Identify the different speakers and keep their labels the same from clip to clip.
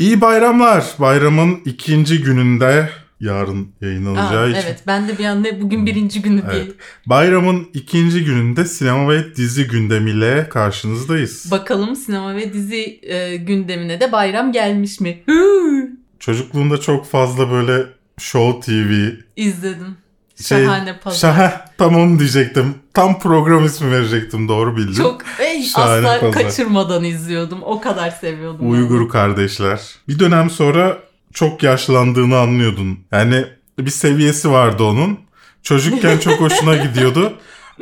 Speaker 1: İyi bayramlar. Bayramın ikinci gününde yarın yayınlanacağı
Speaker 2: Aa,
Speaker 1: için.
Speaker 2: evet ben de bir anda bugün birinci günü diye.
Speaker 1: Evet. Bayramın ikinci gününde sinema ve dizi gündemiyle karşınızdayız.
Speaker 2: Bakalım sinema ve dizi e, gündemine de bayram gelmiş mi?
Speaker 1: Çocukluğunda çok fazla böyle Show TV,
Speaker 2: İzledim.
Speaker 1: Şey,
Speaker 2: Şahane pazar.
Speaker 1: Şah tam onu diyecektim. Tam program ismi verecektim doğru bildim.
Speaker 2: Çok ey,
Speaker 1: Şahane
Speaker 2: asla
Speaker 1: pazar.
Speaker 2: kaçırmadan izliyordum. O kadar seviyordum. onu.
Speaker 1: Uygur kardeşler. Bir dönem sonra çok yaşlandığını anlıyordun. Yani bir seviyesi vardı onun. Çocukken çok hoşuna gidiyordu.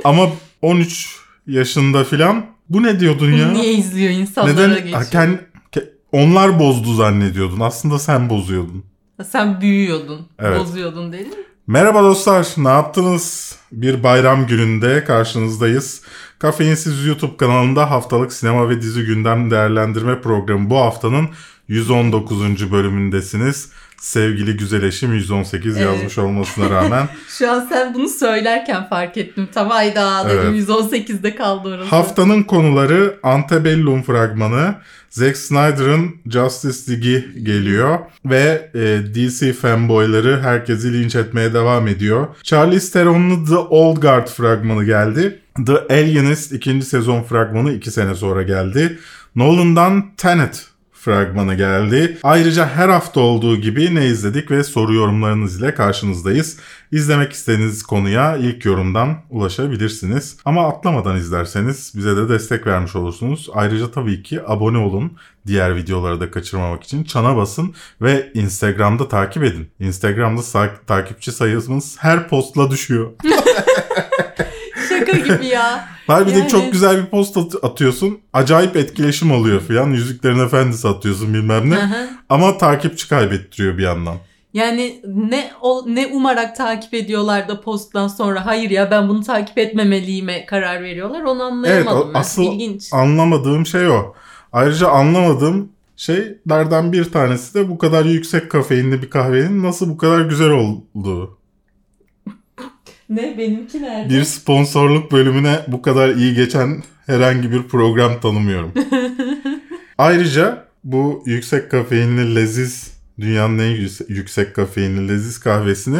Speaker 1: Ama 13 yaşında filan bu ne diyordun ya?
Speaker 2: Niye izliyor insanlara
Speaker 1: Neden?
Speaker 2: geçiyor?
Speaker 1: Ha, ken- ke- onlar bozdu zannediyordun. Aslında sen bozuyordun.
Speaker 2: Sen büyüyordun.
Speaker 1: Evet.
Speaker 2: Bozuyordun değil mi?
Speaker 1: Merhaba dostlar, ne yaptınız? Bir bayram gününde karşınızdayız. Kafeinsiz YouTube kanalında haftalık sinema ve dizi gündem değerlendirme programı bu haftanın 119. bölümündesiniz. Sevgili güzel eşim 118
Speaker 2: Evet.
Speaker 1: yazmış olmasına rağmen.
Speaker 2: Şu an sen bunu söylerken fark ettim. Tam ayda dedim
Speaker 1: Evet.
Speaker 2: 118'de kaldı orası.
Speaker 1: Haftanın konuları Antebellum fragmanı, Zack Snyder'ın Justice League'i geliyor ve e, DC fanboyları herkesi linç etmeye devam ediyor. Charlize Theron'lu The Old Guard fragmanı geldi. The Alienist ikinci sezon fragmanı iki sene sonra geldi. Nolan'dan Tenet fragmanı geldi. Ayrıca her hafta olduğu gibi ne izledik ve soru yorumlarınız ile karşınızdayız. İzlemek istediğiniz konuya ilk yorumdan ulaşabilirsiniz. Ama atlamadan izlerseniz bize de destek vermiş olursunuz. Ayrıca tabii ki abone olun. Diğer videoları da kaçırmamak için çana basın ve Instagram'da takip edin. Instagram'da takipçi sayımız her postla düşüyor.
Speaker 2: Şaka gibi ya.
Speaker 1: Halbuki
Speaker 2: Yani-
Speaker 1: çok güzel bir post at- atıyorsun. Acayip etkileşim oluyor filan. Yüzüklerin Efendisi atıyorsun bilmem ne. Ama takipçi kaybettiriyor bir yandan.
Speaker 2: Yani ne o, ne umarak takip ediyorlar da posttan sonra hayır ya ben bunu takip etmemeliyime karar veriyorlar. Onu anlayamadım
Speaker 1: Evet, o-
Speaker 2: ben.
Speaker 1: asıl-
Speaker 2: İlginç.
Speaker 1: Anlamadığım şey o. Ayrıca anlamadığım şeylerden bir tanesi de bu kadar yüksek kafeinli bir kahvenin nasıl bu kadar güzel olduğu.
Speaker 2: Ne benimki nerede?
Speaker 1: Bir sponsorluk bölümüne bu kadar iyi geçen herhangi bir program tanımıyorum. Ayrıca bu yüksek kafeinli leziz dünyanın en yüksek, kafeinli leziz kahvesini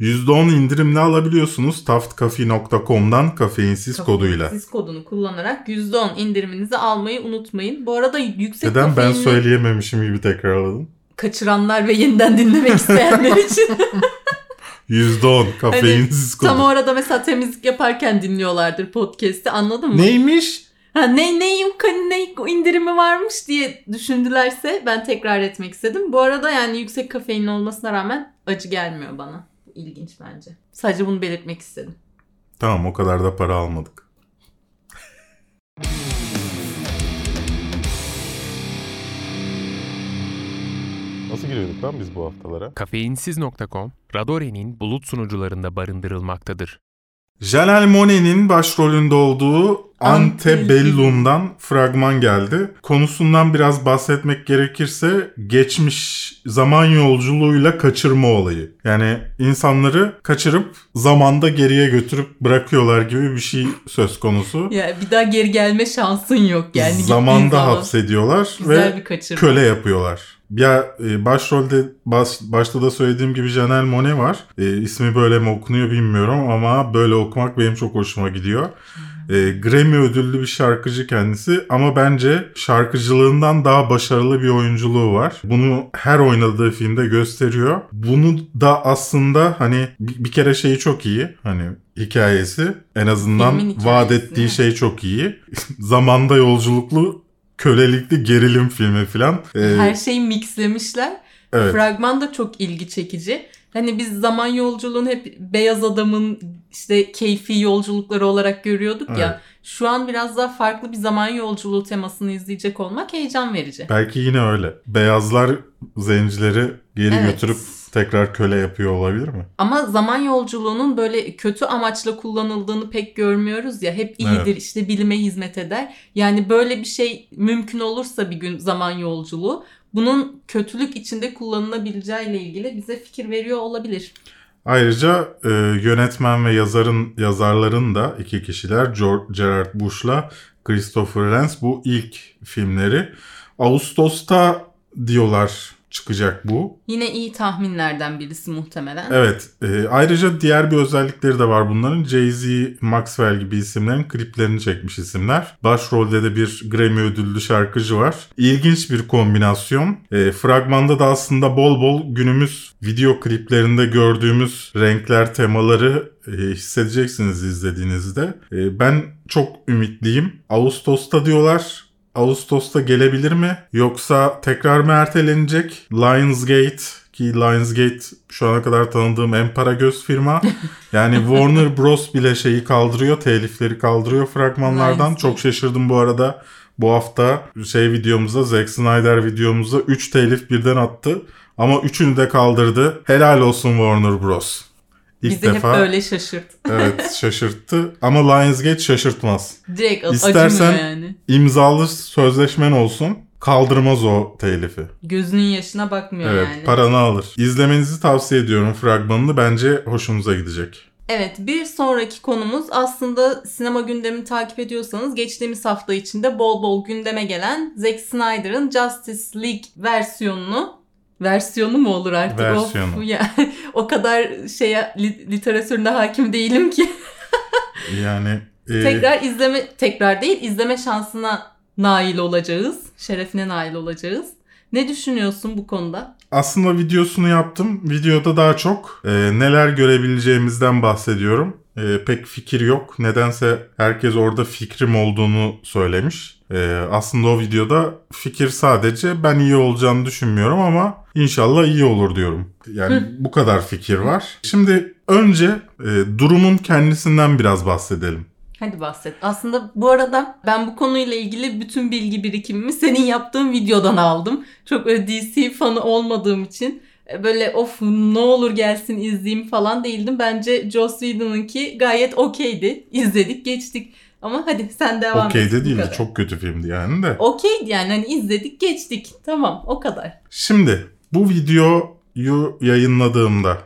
Speaker 1: %10 indirimle alabiliyorsunuz. taftcafe.com'dan kafeinsiz koduyla.
Speaker 2: Siz kodunu kullanarak %10 indiriminizi almayı unutmayın. Bu arada yüksek
Speaker 1: Neden ben
Speaker 2: kafeinli
Speaker 1: söyleyememişim gibi tekrarladım?
Speaker 2: kaçıranlar ve yeniden dinlemek isteyenler için.
Speaker 1: %10 kafeinsiz kodu.
Speaker 2: Tam o arada mesela temizlik yaparken dinliyorlardır podcast'i anladın mı?
Speaker 1: Neymiş?
Speaker 2: Ha, ne, ne, ne indirimi varmış diye düşündülerse ben tekrar etmek istedim. Bu arada yani yüksek kafeinli olmasına rağmen acı gelmiyor bana. İlginç bence. Sadece bunu belirtmek istedim.
Speaker 1: Tamam o kadar da para almadık. Nasıl giriyorduk lan biz bu haftalara?
Speaker 3: Kafeinsiz.com, Radore'nin bulut sunucularında barındırılmaktadır.
Speaker 1: Janelle Monáe'nin başrolünde olduğu Antebellum'dan fragman geldi. Konusundan biraz bahsetmek gerekirse geçmiş zaman yolculuğuyla kaçırma olayı. Yani insanları kaçırıp zamanda geriye götürüp bırakıyorlar gibi bir şey söz konusu.
Speaker 2: Ya bir daha geri gelme şansın yok yani.
Speaker 1: Zamanda
Speaker 2: zaman.
Speaker 1: hapsediyorlar
Speaker 2: Güzel
Speaker 1: ve köle yapıyorlar. Ya e, başrolde baş, başta da söylediğim gibi Janelle Monáe var. E, ismi böyle mi okunuyor bilmiyorum ama böyle okumak benim çok hoşuma gidiyor. E, Grammy ödüllü bir şarkıcı kendisi ama bence şarkıcılığından daha başarılı bir oyunculuğu var. Bunu her oynadığı filmde gösteriyor. Bunu da aslında hani bir, bir kere şeyi çok iyi. Hani hikayesi en azından
Speaker 2: hikayesi,
Speaker 1: vaat ettiği şey çok iyi. Zamanda yolculuklu kölelikli gerilim filmi filan. E,
Speaker 2: Her şeyi mixlemişler.
Speaker 1: evet.
Speaker 2: Fragman da çok ilgi çekici. Hani biz zaman yolculuğunu hep beyaz adamın işte keyfi yolculukları olarak görüyorduk
Speaker 1: Evet.
Speaker 2: ya. Şu an biraz daha farklı bir zaman yolculuğu temasını izleyecek olmak heyecan verici.
Speaker 1: Belki yine öyle. Beyazlar zencileri geri
Speaker 2: Evet.
Speaker 1: götürüp tekrar köle yapıyor olabilir mi?
Speaker 2: Ama zaman yolculuğunun böyle kötü amaçla kullanıldığını pek görmüyoruz ya. Hep iyidir
Speaker 1: Evet.
Speaker 2: işte bilime hizmet eder. Yani böyle bir şey mümkün olursa bir gün zaman yolculuğu bunun kötülük içinde kullanılabileceği ile ilgili bize fikir veriyor olabilir.
Speaker 1: Ayrıca e, yönetmen ve yazarın yazarların da iki kişiler George, Gerard Bush'la Christopher Lenz bu ilk filmleri. Ağustos'ta diyorlar çıkacak bu.
Speaker 2: Yine iyi tahminlerden birisi muhtemelen.
Speaker 1: Evet. e, ayrıca diğer bir özellikleri de var bunların. Jay-Z, Maxwell gibi isimlerin kliplerini çekmiş isimler. Başrolde de bir Grammy ödüllü şarkıcı var. İlginç bir kombinasyon. E, fragmanda da aslında bol bol günümüz video kliplerinde gördüğümüz renkler, temaları e, hissedeceksiniz izlediğinizde. E, ben çok ümitliyim. Ağustos'ta diyorlar. Ağustos'ta gelebilir mi? Yoksa tekrar mı ertelenecek? Lionsgate ki Lionsgate şu ana kadar tanıdığım en para göz firma. Yani Warner Bros bile şeyi kaldırıyor, telifleri kaldırıyor fragmanlardan. Çok şaşırdım bu arada. Bu hafta şey videomuza, Zack Snyder videomuza 3 telif birden attı. Ama üçünü de kaldırdı. Helal olsun Warner Bros. İlk
Speaker 2: Bizi
Speaker 1: defa
Speaker 2: hep öyle şaşırt.
Speaker 1: evet şaşırttı ama Lionsgate şaşırtmaz.
Speaker 2: Direkt
Speaker 1: İstersen-
Speaker 2: yani.
Speaker 1: İmzalı sözleşmen olsun kaldırmaz o telifi.
Speaker 2: Gözünün yaşına bakmıyor
Speaker 1: Evet
Speaker 2: yani.
Speaker 1: paranı alır. İzlemenizi tavsiye ediyorum fragmanını bence hoşunuza gidecek.
Speaker 2: Evet bir sonraki konumuz aslında sinema gündemini takip ediyorsanız geçtiğimiz hafta içinde bol bol gündeme gelen Zack Snyder'ın Justice League versiyonunu versiyonu mu olur artık?
Speaker 1: Versiyonu.
Speaker 2: Of, ya, o kadar şeye li- literatürüne hakim değilim ki.
Speaker 1: Yani e,
Speaker 2: tekrar izleme tekrar değil izleme şansına nail olacağız. Şerefine nail olacağız. Ne düşünüyorsun bu konuda?
Speaker 1: aslında videosunu yaptım. Videoda daha çok e, neler görebileceğimizden bahsediyorum. E, pek fikir yok. Nedense herkes orada fikrim olduğunu söylemiş. E, aslında o videoda fikir sadece ben iyi olacağını düşünmüyorum ama inşallah iyi olur diyorum. Yani bu kadar fikir var. Şimdi önce e, durumun kendisinden biraz bahsedelim.
Speaker 2: Hadi bahset. Aslında bu arada ben bu konuyla ilgili bütün bilgi birikimimi senin yaptığın videodan aldım. Çok öyle DC fanı olmadığım için böyle of ne olur gelsin izleyeyim falan değildim. Bence Joss Whedon'ınki gayet okeydi. İzledik geçtik. Ama hadi sen devam et.
Speaker 1: Okey de değildi. Çok kötü filmdi yani de.
Speaker 2: Okeydi yani hani izledik geçtik. Tamam o kadar.
Speaker 1: Şimdi bu videoyu yayınladığımda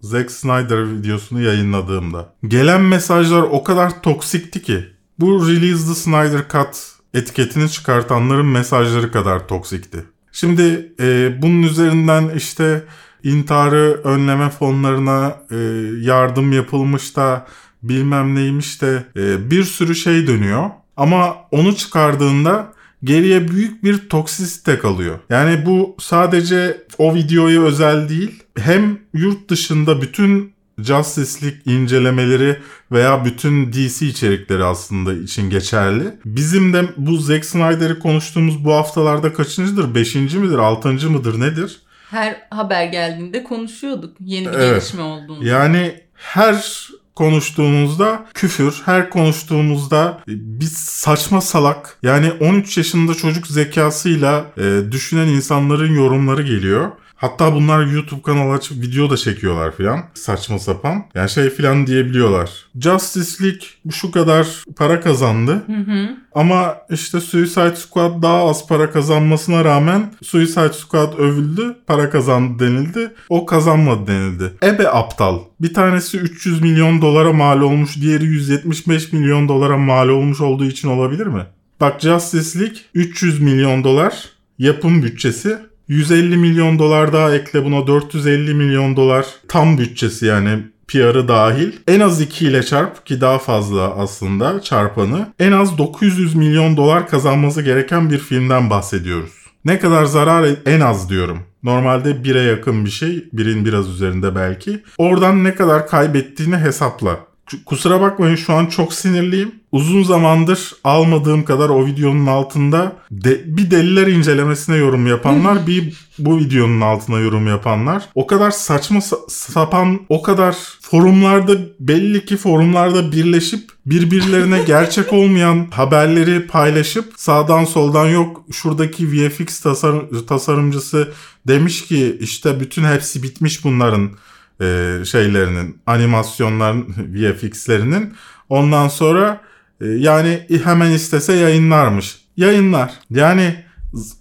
Speaker 1: Zack Snyder videosunu yayınladığımda gelen mesajlar o kadar toksikti ki bu Release the Snyder Cut etiketini çıkartanların mesajları kadar toksikti. Şimdi e, bunun üzerinden işte intiharı önleme fonlarına e, yardım yapılmış da bilmem neymiş de e, bir sürü şey dönüyor. Ama onu çıkardığında geriye büyük bir toksisite kalıyor. Yani bu sadece o videoya özel değil. Hem yurt dışında bütün Justice League incelemeleri veya bütün DC içerikleri aslında için geçerli. Bizim de bu Zack Snyder'i konuştuğumuz bu haftalarda kaçıncıdır? Beşinci midir? Altıncı mıdır? Nedir?
Speaker 2: Her haber geldiğinde konuşuyorduk. Yeni bir
Speaker 1: Evet.
Speaker 2: gelişme olduğunu.
Speaker 1: Yani her konuştuğumuzda küfür, her konuştuğumuzda bir saçma salak yani 13 yaşında çocuk zekasıyla e, düşünen insanların yorumları geliyor. Hatta bunlar YouTube kanalı açıp video da çekiyorlar filan. Saçma sapan. Yani şey filan diyebiliyorlar. Justice League şu kadar para kazandı.
Speaker 2: Hı hı.
Speaker 1: Ama işte Suicide Squad daha az para kazanmasına rağmen Suicide Squad övüldü, para kazandı denildi. O kazanmadı denildi. Ebe aptal. Bir tanesi 300 milyon dolara mal olmuş, diğeri 175 milyon dolara mal olmuş olduğu için olabilir mi? Bak Justice League 300 milyon dolar yapım bütçesi. 150 milyon dolar daha ekle buna 450 milyon dolar tam bütçesi yani PR'ı dahil. En az 2 ile çarp ki daha fazla aslında çarpanı. En az 900 milyon dolar kazanması gereken bir filmden bahsediyoruz. Ne kadar zarar e- en az diyorum. Normalde 1'e yakın bir şey. Birin biraz üzerinde belki. Oradan ne kadar kaybettiğini hesapla. Kusura bakmayın şu an çok sinirliyim. Uzun zamandır almadığım kadar o videonun altında de, bir deliler incelemesine yorum yapanlar, bir bu videonun altına yorum yapanlar. O kadar saçma sa- sapan, o kadar forumlarda belli ki forumlarda birleşip birbirlerine gerçek olmayan haberleri paylaşıp sağdan soldan yok şuradaki VFX tasar- tasarımcısı demiş ki işte bütün hepsi bitmiş bunların e, şeylerinin animasyonların VFX'lerinin ondan sonra yani hemen istese yayınlarmış. Yayınlar. Yani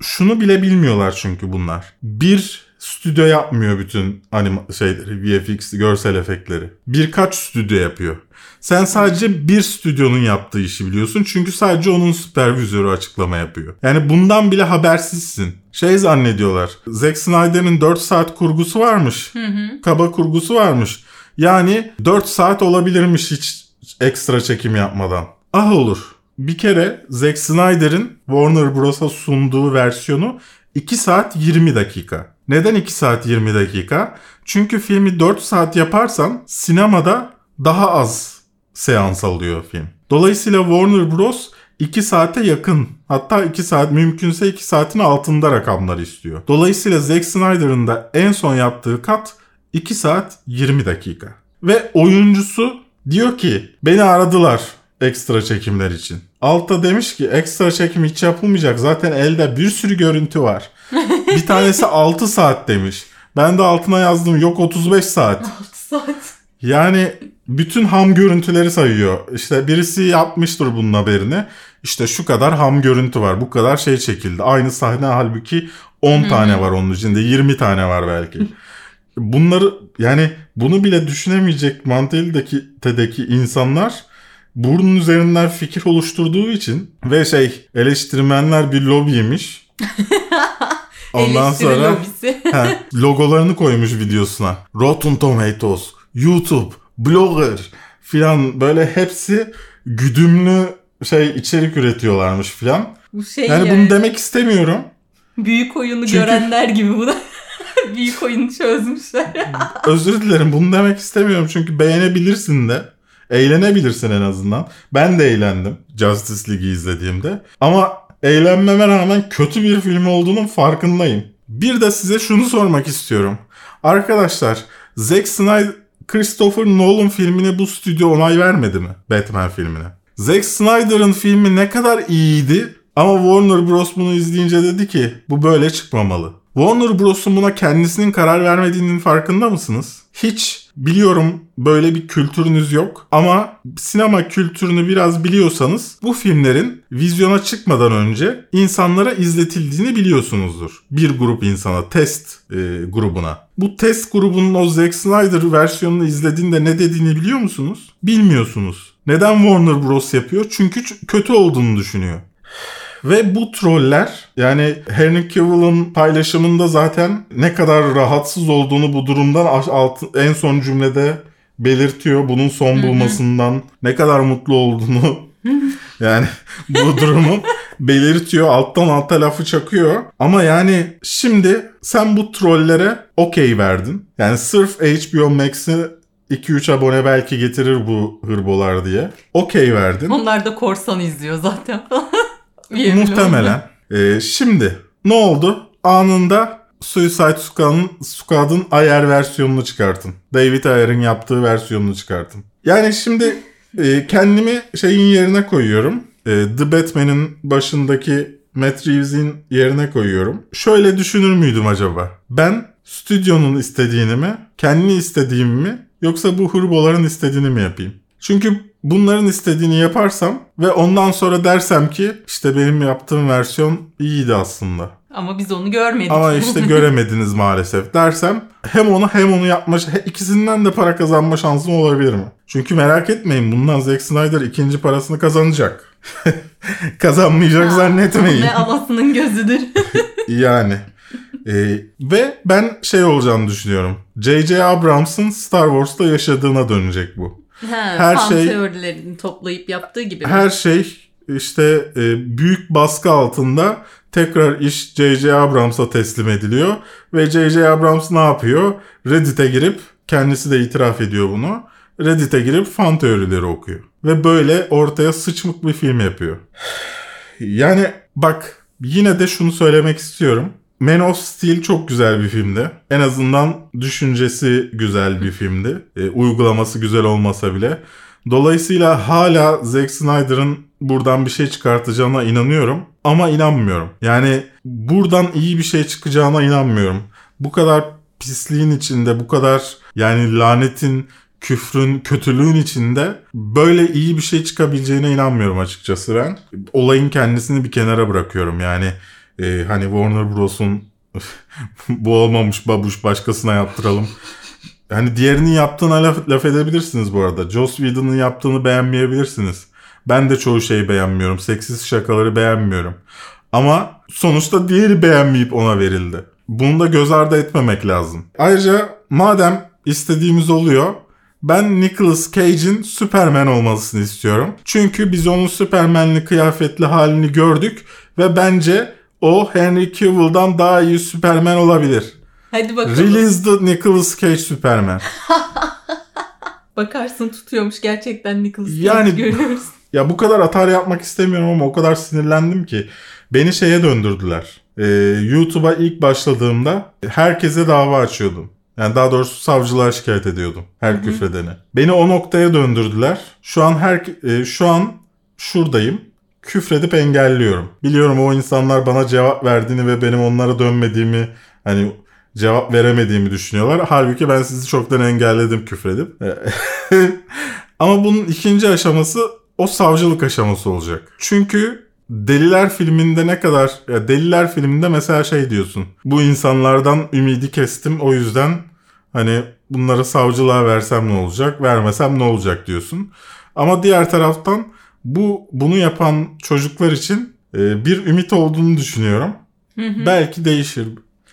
Speaker 1: şunu bile bilmiyorlar çünkü bunlar. Bir stüdyo yapmıyor bütün anima şeyleri, VFX, görsel efektleri. Birkaç stüdyo yapıyor. Sen sadece bir stüdyonun yaptığı işi biliyorsun. Çünkü sadece onun süpervizörü açıklama yapıyor. Yani bundan bile habersizsin. Şey zannediyorlar. Zack Snyder'ın 4 saat kurgusu varmış. Kaba kurgusu varmış. Yani 4 saat olabilirmiş hiç ekstra çekim yapmadan. Ah olur. Bir kere Zack Snyder'in Warner Bros'a sunduğu versiyonu 2 saat 20 dakika. Neden 2 saat 20 dakika? Çünkü filmi 4 saat yaparsan sinemada daha az seans alıyor film. Dolayısıyla Warner Bros 2 saate yakın hatta 2 saat mümkünse 2 saatin altında rakamlar istiyor. Dolayısıyla Zack Snyder'ın da en son yaptığı kat 2 saat 20 dakika. Ve oyuncusu diyor ki beni aradılar ekstra çekimler için. Altta demiş ki ekstra çekim hiç yapılmayacak zaten elde bir sürü görüntü var. bir tanesi 6 saat demiş. Ben de altına yazdım yok 35 saat.
Speaker 2: 6 saat.
Speaker 1: Yani bütün ham görüntüleri sayıyor. İşte birisi yapmıştır bunun haberini. İşte şu kadar ham görüntü var. Bu kadar şey çekildi. Aynı sahne halbuki 10 tane var onun içinde. 20 tane var belki. Bunları yani bunu bile düşünemeyecek mantalitedeki insanlar bunun üzerinden fikir oluşturduğu için ve şey eleştirmenler bir lobiymiş. Ondan
Speaker 2: Eleştiri
Speaker 1: sonra
Speaker 2: lobisi.
Speaker 1: He, logolarını koymuş videosuna. Rotten Tomatoes, YouTube, Blogger filan böyle hepsi güdümlü şey içerik üretiyorlarmış filan.
Speaker 2: Bu şey
Speaker 1: Yani
Speaker 2: yani.
Speaker 1: bunu demek istemiyorum.
Speaker 2: Büyük oyunu
Speaker 1: Çünkü-
Speaker 2: görenler gibi bunu. Büyük oyunu çözmüşler.
Speaker 1: Özür dilerim bunu demek istemiyorum çünkü beğenebilirsin de. Eğlenebilirsin en azından. Ben de eğlendim Justice League'i izlediğimde. Ama eğlenmeme rağmen kötü bir film olduğunun farkındayım. Bir de size şunu sormak istiyorum. Arkadaşlar Zack Snyder Christopher Nolan filmine bu stüdyo onay vermedi mi? Batman filmine. Zack Snyder'ın filmi ne kadar iyiydi ama Warner Bros. bunu izleyince dedi ki bu böyle çıkmamalı. Warner Bros'un buna kendisinin karar vermediğinin farkında mısınız? Hiç biliyorum böyle bir kültürünüz yok ama sinema kültürünü biraz biliyorsanız bu filmlerin vizyona çıkmadan önce insanlara izletildiğini biliyorsunuzdur. Bir grup insana, test e, grubuna. Bu test grubunun o Zack Snyder versiyonunu izlediğinde ne dediğini biliyor musunuz? Bilmiyorsunuz. Neden Warner Bros yapıyor? Çünkü kötü olduğunu düşünüyor. Ve bu troller yani Henry Cavill'ın paylaşımında zaten ne kadar rahatsız olduğunu bu durumdan alt- en son cümlede belirtiyor. Bunun son bulmasından ne kadar mutlu olduğunu yani bu durumu belirtiyor. Alttan alta lafı çakıyor. Ama yani şimdi sen bu trollere okey verdin. Yani sırf HBO Max'i 2-3 abone belki getirir bu hırbolar diye. Okey verdin.
Speaker 2: Onlar da korsan izliyor zaten.
Speaker 1: Muhtemelen. Ee, şimdi ne oldu? Anında Suicide Squad'ın, Squad'ın Ayer versiyonunu çıkartın. David Ayer'ın yaptığı versiyonunu çıkartın. Yani şimdi e, kendimi şeyin yerine koyuyorum. E, The Batman'in başındaki Matt Reeves'in yerine koyuyorum. Şöyle düşünür müydüm acaba? Ben stüdyonun istediğini mi, kendi istediğimi mi yoksa bu hırboların istediğini mi yapayım? Çünkü bunların istediğini yaparsam ve ondan sonra dersem ki işte benim yaptığım versiyon iyiydi aslında.
Speaker 2: Ama biz onu görmedik.
Speaker 1: Ama işte göremediniz maalesef dersem hem onu hem onu yapma ikisinden de para kazanma şansım olabilir mi? Çünkü merak etmeyin bundan Zack Snyder ikinci parasını kazanacak. Kazanmayacak zannetmeyin.
Speaker 2: Ne anasının gözüdür.
Speaker 1: Yani. Ee, ve ben şey olacağını düşünüyorum. J.J. Abrams'ın Star Wars'ta yaşadığına dönecek bu.
Speaker 2: He,
Speaker 1: Her şey-
Speaker 2: teorilerini toplayıp yaptığı gibi. mi?
Speaker 1: Her şey işte e, büyük baskı altında tekrar iş J.J. Abrams'a teslim ediliyor. Ve J.J. Abrams ne yapıyor? Reddit'e girip kendisi de itiraf ediyor bunu. Reddit'e girip fan teorileri okuyor. Ve böyle ortaya sıçmık bir film yapıyor. Yani bak yine de şunu söylemek istiyorum. Man of Steel çok güzel bir filmdi. En azından düşüncesi güzel bir filmdi. E, uygulaması güzel olmasa bile. Dolayısıyla hala Zack Snyder'ın buradan bir şey çıkartacağına inanıyorum. Ama inanmıyorum. Yani buradan iyi bir şey çıkacağına inanmıyorum. Bu kadar pisliğin içinde, bu kadar yani lanetin, küfrün, kötülüğün içinde böyle iyi bir şey çıkabileceğine inanmıyorum açıkçası ben. Olayın kendisini bir kenara bırakıyorum. Yani e, hani Warner Bros'un bu olmamış babuş başkasına yaptıralım. Yani diğerinin yaptığına laf, laf edebilirsiniz bu arada. Joss Whedon'ın yaptığını beğenmeyebilirsiniz. Ben de çoğu şeyi beğenmiyorum. Seksiz şakaları beğenmiyorum. Ama sonuçta diğeri beğenmeyip ona verildi. Bunu da göz ardı etmemek lazım. Ayrıca madem istediğimiz oluyor ben Nicolas Cage'in Superman olmasını istiyorum. Çünkü biz onun Superman'li kıyafetli halini gördük ve bence o Henry Cavill'dan daha iyi Superman olabilir.
Speaker 2: Hadi bakalım.
Speaker 1: Release the Nicolas Cage Superman.
Speaker 2: Bakarsın tutuyormuş gerçekten Nicolas Cage
Speaker 1: Yani-
Speaker 2: görüyoruz.
Speaker 1: Ya bu kadar atar yapmak istemiyorum ama o kadar sinirlendim ki. Beni şeye döndürdüler. Ee, YouTube'a ilk başladığımda herkese dava açıyordum. Yani daha doğrusu savcılığa şikayet ediyordum her küfredeni. Beni o noktaya döndürdüler. Şu an her e, şu an şuradayım. Küfredip engelliyorum. Biliyorum o insanlar bana cevap verdiğini ve benim onlara dönmediğimi hani cevap veremediğimi düşünüyorlar. Halbuki ben sizi çoktan engelledim küfredip. Ama bunun ikinci aşaması o savcılık aşaması olacak. Çünkü Deliler filminde ne kadar ya Deliler filminde mesela şey diyorsun. Bu insanlardan ümidi kestim o yüzden hani bunları savcılığa versem ne olacak, vermesem ne olacak diyorsun. Ama diğer taraftan bu bunu yapan çocuklar için e, bir ümit olduğunu düşünüyorum.
Speaker 2: Hı hı.
Speaker 1: Belki değişir.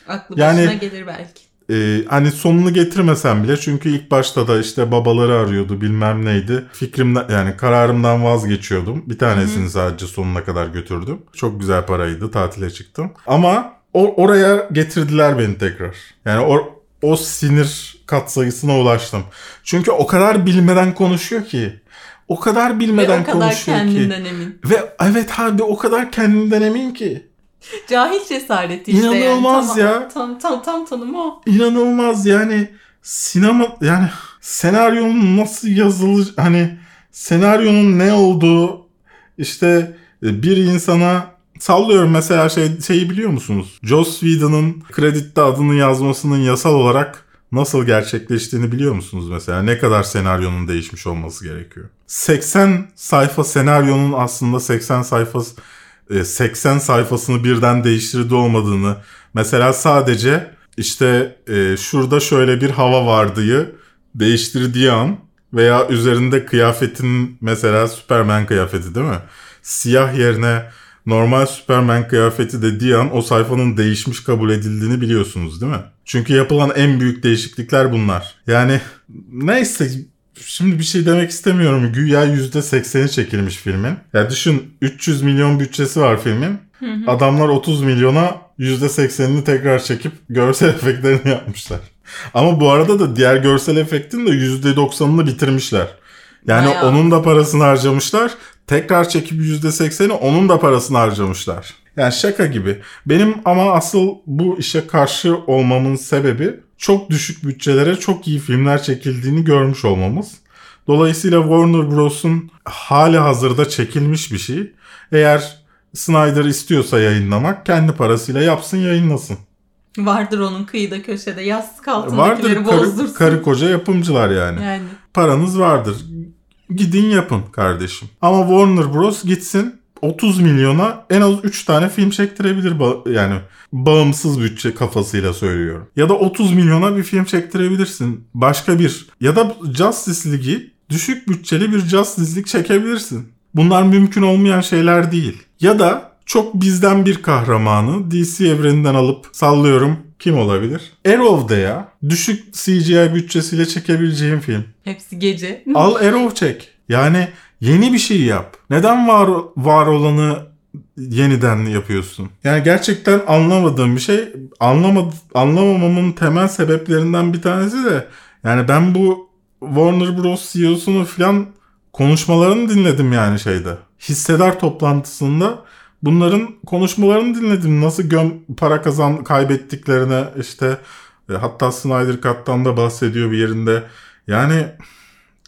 Speaker 2: Aklı
Speaker 1: Yani-
Speaker 2: başına gelir belki.
Speaker 1: Ee, hani sonunu getirmesem bile çünkü ilk başta da işte babaları arıyordu bilmem neydi. Fikrimden yani kararımdan vazgeçiyordum. Bir tanesini sadece sonuna kadar götürdüm. Çok güzel paraydı tatile çıktım. Ama o, oraya getirdiler beni tekrar. Yani o, o sinir katsayısına ulaştım. Çünkü o kadar bilmeden konuşuyor ki. O kadar
Speaker 2: Ve
Speaker 1: bilmeden
Speaker 2: o kadar
Speaker 1: konuşuyor ki.
Speaker 2: kendinden emin.
Speaker 1: Ve evet abi o kadar kendinden emin ki.
Speaker 2: Cahil cesareti işte yani.
Speaker 1: İnanılmaz
Speaker 2: Tam-
Speaker 1: ya.
Speaker 2: Tam, tam, tam tanımı o.
Speaker 1: inanılmaz yani sinema yani senaryonun nasıl yazılır hani senaryonun ne olduğu işte e, bir insana sallıyorum mesela şey şeyi biliyor musunuz? Joss Whedon'ın kreditte adını yazmasının yasal olarak nasıl gerçekleştiğini biliyor musunuz mesela? Ne kadar senaryonun değişmiş olması gerekiyor? 80 sayfa senaryonun aslında 80 sayfası e, 80 sayfasını birden değiştirdiği olmadığını mesela sadece işte e, şurada şöyle bir hava vardığı değiştirdiği an veya üzerinde kıyafetin mesela Superman kıyafeti değil mi? Siyah yerine normal Superman kıyafeti dediği an o sayfanın değişmiş kabul edildiğini biliyorsunuz değil mi? Çünkü yapılan en büyük değişiklikler bunlar. Yani neyse şimdi bir şey demek istemiyorum. Güya %80'i çekilmiş filmin. Ya düşün 300 milyon bütçesi var filmin. Adamlar 30 milyona %80'ini tekrar çekip görsel efektlerini yapmışlar. Ama bu arada da diğer görsel efektin de %90'ını bitirmişler. Yani
Speaker 2: Bayağı.
Speaker 1: onun da parasını harcamışlar. Tekrar çekip %80'i onun da parasını harcamışlar. Yani şaka gibi. Benim ama asıl bu işe karşı olmamın sebebi çok düşük bütçelere çok iyi filmler çekildiğini görmüş olmamız. Dolayısıyla Warner Bros'un hali hazırda çekilmiş bir şey. Eğer Snyder istiyorsa yayınlamak kendi parasıyla yapsın yayınlasın.
Speaker 2: Vardır onun kıyıda köşede yastık
Speaker 1: Vardır
Speaker 2: altındakileri
Speaker 1: karı,
Speaker 2: bozdursun.
Speaker 1: karı koca yapımcılar yani.
Speaker 2: Yani.
Speaker 1: Paranız vardır. Gidin yapın kardeşim. Ama Warner Bros gitsin 30 milyona en az 3 tane film çektirebilir ba- yani bağımsız bütçe kafasıyla söylüyorum. Ya da 30 milyona bir film çektirebilirsin. Başka bir ya da Justice League'i düşük bütçeli bir Justice League çekebilirsin. Bunlar mümkün olmayan şeyler değil. Ya da çok bizden bir kahramanı DC evreninden alıp sallıyorum kim olabilir? Arrow'da ya. Düşük CGI bütçesiyle çekebileceğim film.
Speaker 2: Hepsi gece.
Speaker 1: Al Arrow çek. Yani yeni bir şey yap. Neden var var olanı yeniden yapıyorsun? Yani gerçekten anlamadığım bir şey. Anlamadı, anlamamamın temel sebeplerinden bir tanesi de yani ben bu Warner Bros. CEO'sunu falan konuşmalarını dinledim yani şeyde. Hissedar toplantısında bunların konuşmalarını dinledim. Nasıl göm para kazan kaybettiklerine işte e, hatta Snyder Cut'tan da bahsediyor bir yerinde. Yani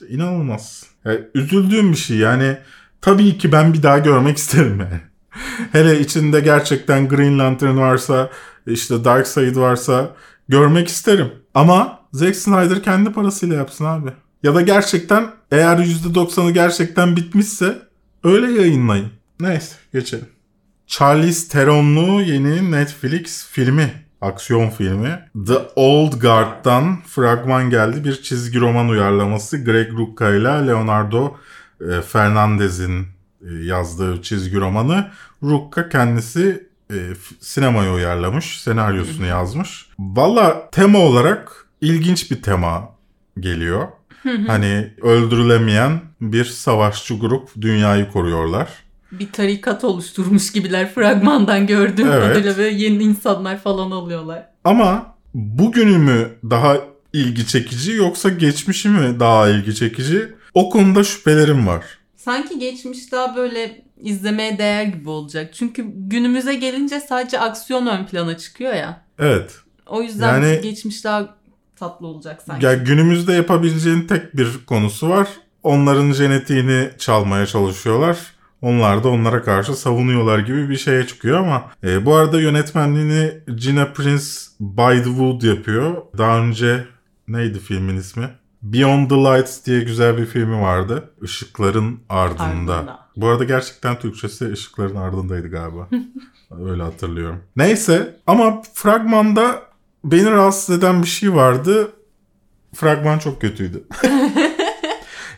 Speaker 1: inanılmaz. Yani üzüldüğüm bir şey yani tabii ki ben bir daha görmek isterim yani. Hele içinde gerçekten Green Lantern varsa işte Darkseid varsa görmek isterim. Ama Zack Snyder kendi parasıyla yapsın abi. Ya da gerçekten eğer %90'ı gerçekten bitmişse öyle yayınlayın. Neyse geçelim. Charlize Theron'lu yeni Netflix filmi aksiyon filmi. The Old Guard'dan fragman geldi. Bir çizgi roman uyarlaması. Greg Rucka ile Leonardo e, Fernandez'in e, yazdığı çizgi romanı. Rucka kendisi e, sinemaya uyarlamış. Senaryosunu yazmış. Valla tema olarak ilginç bir tema geliyor. Hani öldürülemeyen bir savaşçı grup dünyayı koruyorlar.
Speaker 2: Bir tarikat oluşturmuş gibiler fragmandan gördüğüm
Speaker 1: Evet.
Speaker 2: kadarıyla ve yeni insanlar falan alıyorlar.
Speaker 1: Ama bugünü mü daha ilgi çekici yoksa geçmişi mi daha ilgi çekici? O konuda şüphelerim var.
Speaker 2: Sanki geçmiş daha böyle izlemeye değer gibi olacak. Çünkü günümüze gelince sadece aksiyon ön plana çıkıyor ya.
Speaker 1: Evet.
Speaker 2: O yüzden
Speaker 1: Yani-
Speaker 2: geçmiş daha tatlı olacak sanki.
Speaker 1: Ya günümüzde yapabileceğin tek bir konusu var. Onların jenetiğini çalmaya çalışıyorlar. Onlar da onlara karşı savunuyorlar gibi bir şeye çıkıyor ama e, bu arada yönetmenliğini Gina Prince by the Wood yapıyor. Daha önce neydi filmin ismi? Beyond the Lights diye güzel bir filmi vardı. Işıkların ardında.
Speaker 2: Ardında.
Speaker 1: Bu arada gerçekten Türkçesi ışıkların ardındaydı galiba. Öyle hatırlıyorum. Neyse ama fragmanda beni rahatsız eden bir şey vardı. Fragman çok kötüydü.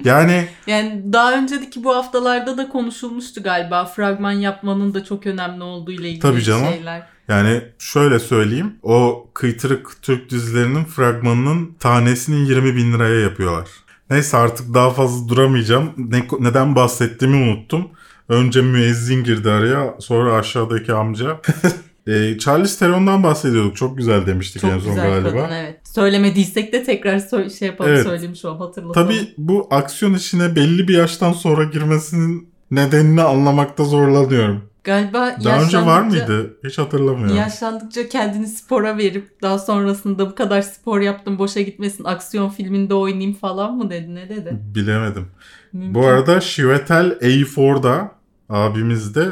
Speaker 1: yani
Speaker 2: Yani daha önceki bu haftalarda da konuşulmuştu galiba. Fragman yapmanın da çok önemli olduğu ile ilgili
Speaker 1: Tabii canım.
Speaker 2: şeyler.
Speaker 1: yani şöyle söyleyeyim. O kıytırık Türk dizilerinin fragmanının tanesini 20 bin liraya yapıyorlar. Neyse artık daha fazla duramayacağım. Ne, neden bahsettiğimi unuttum. Önce müezzin girdi araya sonra aşağıdaki amca. e, Charlize Theron'dan bahsediyorduk. Çok güzel demiştik en
Speaker 2: Çok
Speaker 1: son
Speaker 2: güzel
Speaker 1: galiba.
Speaker 2: kadın evet. Söylemediysek de tekrar sö- şey yapalım
Speaker 1: Evet.
Speaker 2: söylemiş olalım hatırlatalım.
Speaker 1: Tabii bu aksiyon işine belli bir yaştan sonra girmesinin nedenini anlamakta zorlanıyorum.
Speaker 2: Galiba
Speaker 1: Daha önce var
Speaker 2: yaşlandıkça-
Speaker 1: mıydı? Hiç hatırlamıyorum.
Speaker 2: Yaşlandıkça kendini spora verip daha sonrasında bu kadar spor yaptım boşa gitmesin aksiyon filminde oynayayım falan mı dedi ne dedi?
Speaker 1: Bilemedim.
Speaker 2: Mümkün.
Speaker 1: Bu arada Chiwetel Ejiofor'da abimiz de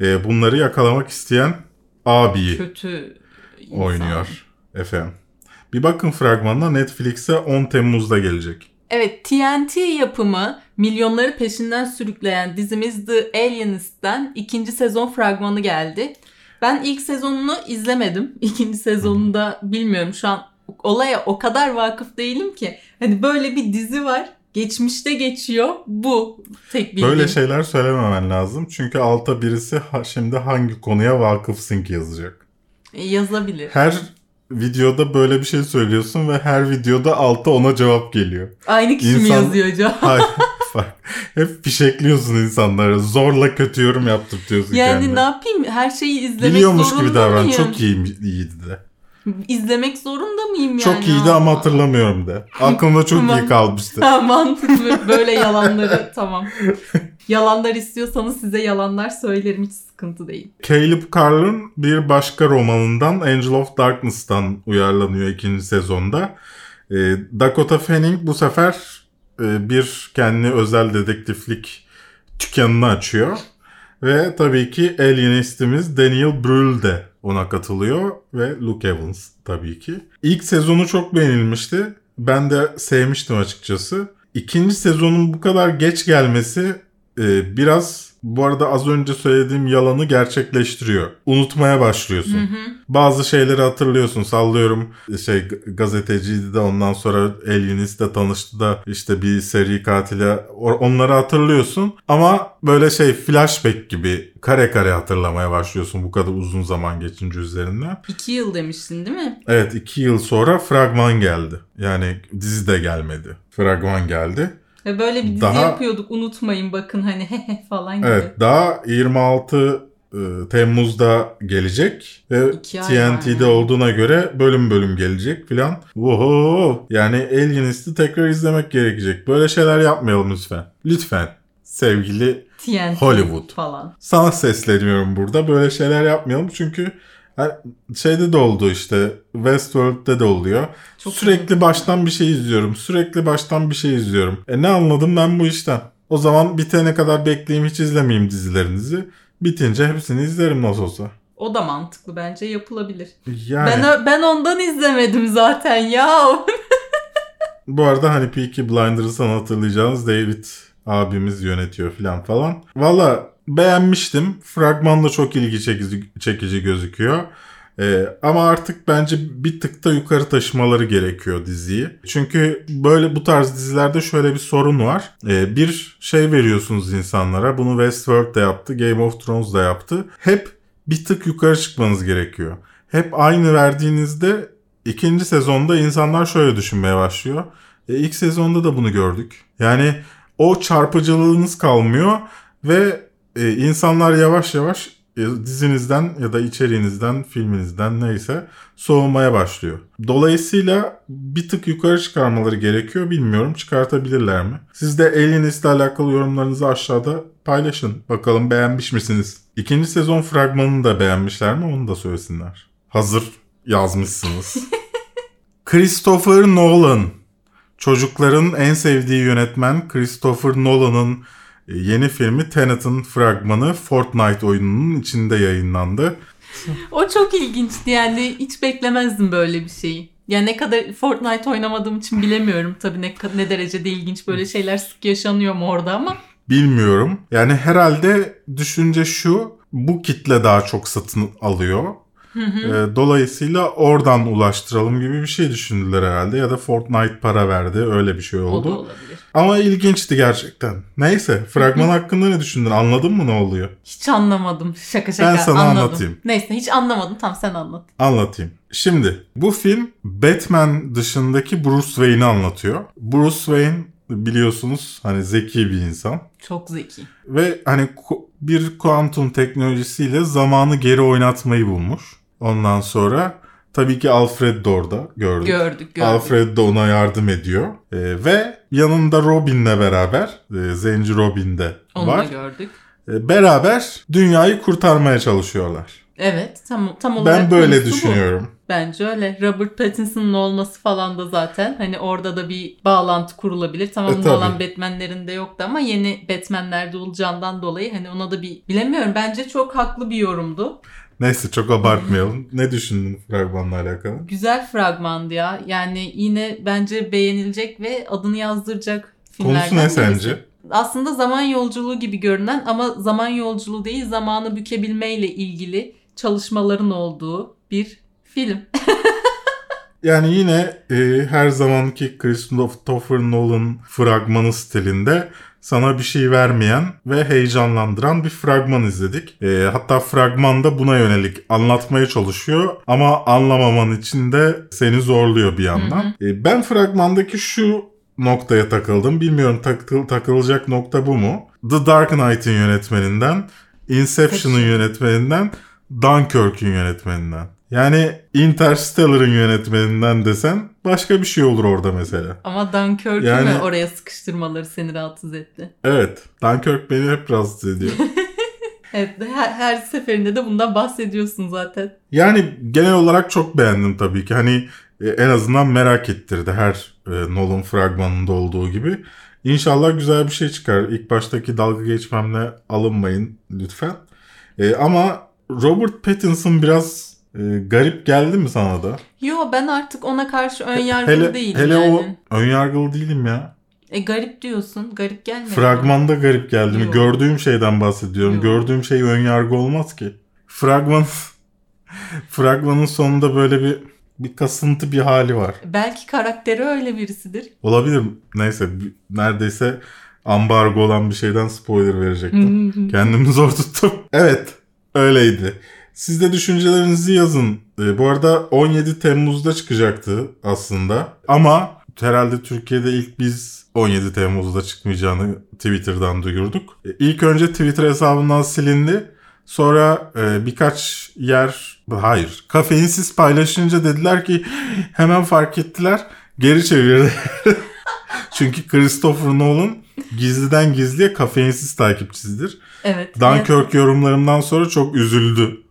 Speaker 1: e, bunları yakalamak isteyen abiyi
Speaker 2: kötü insan.
Speaker 1: oynuyor efendim. Bir bakın fragmanına Netflix'e 10 Temmuz'da gelecek.
Speaker 2: Evet TNT yapımı milyonları peşinden sürükleyen dizimiz The Alienist'ten ikinci sezon fragmanı geldi. Ben ilk sezonunu izlemedim. İkinci sezonunda bilmiyorum şu an olaya o kadar vakıf değilim ki. Hani böyle bir dizi var. Geçmişte geçiyor. Bu tek bildiğim.
Speaker 1: Böyle şeyler söylememen lazım. Çünkü alta birisi ha- şimdi hangi konuya vakıfsın ki yazacak.
Speaker 2: E, yazabilir.
Speaker 1: Her videoda böyle bir şey söylüyorsun ve her videoda alta ona cevap geliyor.
Speaker 2: Aynı kişi mi
Speaker 1: İnsan-
Speaker 2: yazıyor acaba?
Speaker 1: Hayır. Bak, Hep fişekliyorsun insanları. Zorla kötü yorum yaptırtıyorsun
Speaker 2: Yani
Speaker 1: kendine.
Speaker 2: ne yapayım? Her şeyi izlemek
Speaker 1: Biliyormuş gibi davran. Çok iyi, iyiydi de.
Speaker 2: İzlemek zorunda mıyım yani?
Speaker 1: Çok iyiydi ama hatırlamıyorum de. Aklımda çok iyi kalmıştı.
Speaker 2: Ha, mantıklı. Böyle yalanları tamam. Yalanlar istiyorsanız size yalanlar söylerim. Hiç sıkıntı değil.
Speaker 1: Caleb Carl'ın bir başka romanından Angel of Darkness'tan uyarlanıyor ikinci sezonda. Ee, Dakota Fanning bu sefer e, bir kendi özel dedektiflik dükkanını açıyor. Ve tabii ki alienistimiz Daniel Brühl de ona katılıyor ve Luke Evans tabii ki. İlk sezonu çok beğenilmişti. Ben de sevmiştim açıkçası. İkinci sezonun bu kadar geç gelmesi e, biraz bu arada az önce söylediğim yalanı gerçekleştiriyor. Unutmaya başlıyorsun.
Speaker 2: Hı hı.
Speaker 1: Bazı şeyleri hatırlıyorsun. Sallıyorum şey gazeteciydi de ondan sonra Alienist'le tanıştı da işte bir seri katile onları hatırlıyorsun. Ama böyle şey flashback gibi kare kare hatırlamaya başlıyorsun bu kadar uzun zaman geçince üzerinden.
Speaker 2: İki yıl demiştin değil mi?
Speaker 1: Evet iki yıl sonra fragman geldi. Yani dizi de gelmedi. Fragman geldi.
Speaker 2: Ve böyle bir dizi
Speaker 1: Daha-
Speaker 2: yapıyorduk. Unutmayın bakın hani hehe falan gibi.
Speaker 1: Evet daha 26 e, Temmuz'da gelecek ve TNT'de
Speaker 2: yani.
Speaker 1: olduğuna göre bölüm bölüm gelecek filan. Oho! Yani Alienist'i tekrar izlemek gerekecek. Böyle şeyler yapmayalım lütfen. Lütfen sevgili
Speaker 2: TNT
Speaker 1: Hollywood.
Speaker 2: falan.
Speaker 1: sana sesleniyorum burada. Böyle şeyler yapmayalım çünkü şeyde de oldu işte Westworld'de de oluyor.
Speaker 2: Çok
Speaker 1: Sürekli baştan bir şey izliyorum. Sürekli baştan bir şey izliyorum. E ne anladım ben bu işten? O zaman bitene kadar bekleyeyim hiç izlemeyeyim dizilerinizi. Bitince hepsini izlerim nasıl olsa.
Speaker 2: O da mantıklı bence yapılabilir.
Speaker 1: Yani
Speaker 2: Ben ben ondan izlemedim zaten ya.
Speaker 1: bu arada hani Peaky Blinders'ı hatırlayacağınız David abimiz yönetiyor falan falan. Valla beğenmiştim. Fragman da çok ilgi çekici, çekici gözüküyor. Ee, ama artık bence bir tık da yukarı taşımaları gerekiyor diziyi. Çünkü böyle bu tarz dizilerde şöyle bir sorun var. Ee, bir şey veriyorsunuz insanlara. Bunu Westworld da yaptı, Game of Thrones da yaptı. Hep bir tık yukarı çıkmanız gerekiyor. Hep aynı verdiğinizde ikinci sezonda insanlar şöyle düşünmeye başlıyor. E, ilk sezonda da bunu gördük. Yani o çarpıcılığınız kalmıyor ve e, insanlar yavaş yavaş e, dizinizden ya da içeriğinizden, filminizden neyse soğumaya başlıyor. Dolayısıyla bir tık yukarı çıkarmaları gerekiyor. Bilmiyorum çıkartabilirler mi? Siz de Alienist ile alakalı yorumlarınızı aşağıda paylaşın. Bakalım beğenmiş misiniz? İkinci sezon fragmanını da beğenmişler mi onu da söylesinler. Hazır yazmışsınız. Christopher Nolan. Çocukların en sevdiği yönetmen Christopher Nolan'ın yeni filmi Tenet'in fragmanı Fortnite oyununun içinde yayınlandı.
Speaker 2: O çok ilginçti yani hiç beklemezdim böyle bir şeyi. Yani ne kadar Fortnite oynamadığım için bilemiyorum tabii ne, ne derecede ilginç böyle şeyler sık yaşanıyor mu orada ama.
Speaker 1: Bilmiyorum. Yani herhalde düşünce şu bu kitle daha çok satın alıyor.
Speaker 2: Hı hı.
Speaker 1: Ee, dolayısıyla oradan ulaştıralım gibi bir şey düşündüler herhalde ya da Fortnite para verdi öyle bir şey
Speaker 2: O da
Speaker 1: oldu.
Speaker 2: olabilir.
Speaker 1: Ama ilginçti gerçekten. Neyse fragman hakkında ne düşündün? Anladın mı ne oluyor?
Speaker 2: Hiç anlamadım. Şaka şaka
Speaker 1: Ben sana
Speaker 2: anladım.
Speaker 1: anlatayım.
Speaker 2: Neyse hiç anlamadım. Tamam sen anlat.
Speaker 1: Anlatayım. Şimdi bu film Batman dışındaki Bruce Wayne'i anlatıyor. Bruce Wayne biliyorsunuz hani zeki bir insan.
Speaker 2: Çok zeki.
Speaker 1: Ve hani bir kuantum teknolojisiyle zamanı geri oynatmayı bulmuş. Ondan sonra tabii ki Alfred de orada gördük.
Speaker 2: Gördük gördük.
Speaker 1: Alfred de ona yardım ediyor. Ee, ve yanında Robin'le beraber, e, Zenci Robin de
Speaker 2: Onu
Speaker 1: var.
Speaker 2: da gördük.
Speaker 1: Ee, beraber dünyayı kurtarmaya çalışıyorlar.
Speaker 2: Evet tam, tam olarak
Speaker 1: Ben böyle
Speaker 2: konusu bu.
Speaker 1: düşünüyorum.
Speaker 2: Bence öyle. Robert Pattinson'ın olması falan da zaten hani orada da bir bağlantı kurulabilir. Tamam
Speaker 1: E,
Speaker 2: bu
Speaker 1: tabii.
Speaker 2: olan Batman'lerinde yoktu ama yeni Batman'lerde olacağından dolayı hani ona da bir bilemiyorum. Bence çok haklı bir yorumdu.
Speaker 1: Neyse çok abartmayalım. ne düşündün fragmanla alakalı?
Speaker 2: Güzel fragmandı ya. Yani yine bence beğenilecek ve adını yazdıracak filmlerden
Speaker 1: Konusu ne
Speaker 2: birisi.
Speaker 1: sence?
Speaker 2: Aslında zaman yolculuğu gibi görünen ama zaman yolculuğu değil zamanı bükebilmeyle ilgili çalışmaların olduğu bir film.
Speaker 1: Yani yine e, her zamanki Christopher Nolan fragmanı stilinde sana bir şey vermeyen ve heyecanlandıran bir fragman izledik. E, hatta fragmanda buna yönelik anlatmaya çalışıyor ama anlamaman için de seni zorluyor bir yandan. E, ben fragmandaki şu noktaya takıldım. Bilmiyorum takıl, takılacak nokta bu mu? The Dark Knight'in yönetmeninden, Inception'ın yönetmeninden, Dunkirk'ün yönetmeninden. Yani Interstellar'ın yönetmeninden desen başka bir şey olur orada mesela.
Speaker 2: Ama Dunkirk'ü
Speaker 1: Yani-
Speaker 2: mü oraya sıkıştırmaları seni rahatsız etti?
Speaker 1: Evet. Dunkirk beni hep rahatsız ediyor.
Speaker 2: Evet her, her seferinde de bundan bahsediyorsun zaten.
Speaker 1: yani genel olarak çok beğendim tabii ki. Hani e, en azından merak ettirdi her e, Nolan fragmanında olduğu gibi. İnşallah güzel bir şey çıkar. İlk baştaki dalga geçmemle alınmayın lütfen. E, ama Robert Pattinson biraz e, garip geldi mi sana da?
Speaker 2: Yo ben artık ona karşı ön yargılı
Speaker 1: hele
Speaker 2: değilim
Speaker 1: hele
Speaker 2: yani.
Speaker 1: o ön yargılı değilim ya.
Speaker 2: E garip diyorsun. Garip gelmedi. mi?
Speaker 1: Fragmanda garip geldi mi? Gördüğüm şeyden bahsediyorum.
Speaker 2: Yok.
Speaker 1: Gördüğüm şey ön yargı olmaz ki. Fragman fragmanın sonunda böyle bir bir kasıntı bir hali var.
Speaker 2: Belki karakteri öyle birisidir.
Speaker 1: Olabilir. Neyse neredeyse ambargo olan bir şeyden spoiler verecektim. Kendimi zor tuttum. Evet, öyleydi. Siz de düşüncelerinizi yazın. Ee, bu arada 17 Temmuz'da çıkacaktı aslında. Ama herhalde Türkiye'de ilk biz 17 Temmuz'da çıkmayacağını Twitter'dan duyurduk. Ee, İlk önce Twitter hesabından silindi. Sonra e, birkaç yer, hayır, kafeinsiz paylaşınca dediler ki hemen fark ettiler, geri çevirdi. Çünkü Christopher Nolan gizliden gizliye kafeinsiz takipçisidir.
Speaker 2: evet.
Speaker 1: Dunkirk yorumlarımdan sonra çok üzüldü.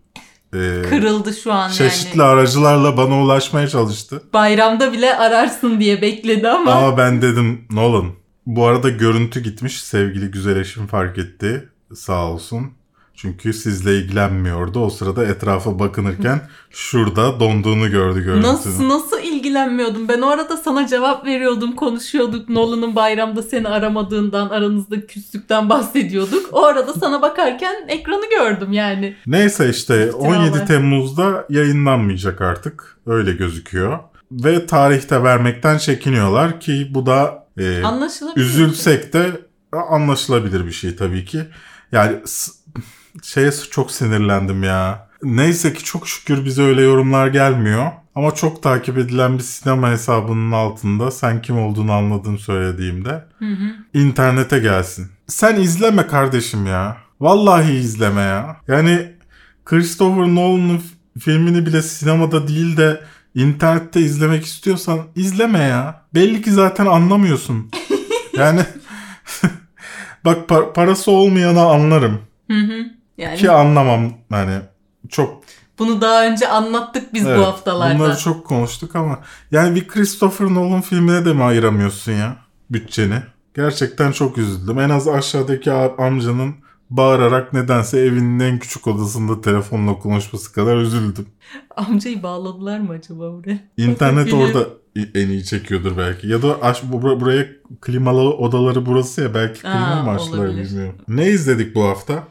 Speaker 2: Evet. Kırıldı şu an
Speaker 1: çeşitli
Speaker 2: yani.
Speaker 1: aracılarla bana ulaşmaya çalıştı.
Speaker 2: Bayramda bile ararsın diye bekledi ama.
Speaker 1: Ama ben dedim Nolan. Bu arada görüntü gitmiş. Sevgili güzel eşim fark etti. Sağ olsun. Çünkü sizle ilgilenmiyordu. O sırada etrafa bakınırken şurada donduğunu gördü görüntünün.
Speaker 2: Nasıl nasıl ilgilenmiyordum. Ben o arada sana cevap veriyordum, konuşuyorduk. Nolan'ın bayramda seni aramadığından, aranızda küslükten bahsediyorduk. O arada sana bakarken ekranı gördüm yani.
Speaker 1: Neyse işte
Speaker 2: İftiralar.
Speaker 1: 17 Temmuz'da yayınlanmayacak artık. Öyle gözüküyor. Ve tarihte vermekten çekiniyorlar ki bu da e,
Speaker 2: Anlaşılabilir.
Speaker 1: üzülsek de anlaşılabilir bir şey tabii ki. Yani şeye çok sinirlendim ya. Neyse ki çok şükür bize öyle yorumlar gelmiyor. Ama çok takip edilen bir sinema hesabının altında sen kim olduğunu anladığını söylediğimde
Speaker 2: Hı hı.
Speaker 1: internete gelsin. Sen izleme kardeşim ya. Vallahi izleme ya. Yani Christopher Nolan'ın filmini bile sinemada değil de internette izlemek istiyorsan izleme ya. Belli ki zaten anlamıyorsun. Yani bak pa- parası olmayana anlarım.
Speaker 2: Hı hı. Yani
Speaker 1: Ki anlamam hani çok
Speaker 2: bunu daha önce anlattık biz
Speaker 1: Evet,
Speaker 2: bu haftalarda.
Speaker 1: Bunları çok konuştuk ama yani bir Christopher Nolan filmine de mi ayıramıyorsun ya bütçeni? Gerçekten çok üzüldüm. En az aşağıdaki amcanın bağırarak nedense evinin en küçük odasında telefonla konuşması kadar üzüldüm.
Speaker 2: Amcayı bağladılar mı acaba buraya?
Speaker 1: İnternet orada en iyi çekiyordur belki. Ya da aş, bu- buraya klimalı odaları burası ya belki klima mı açtılar bilmiyorum. Ne izledik bu hafta?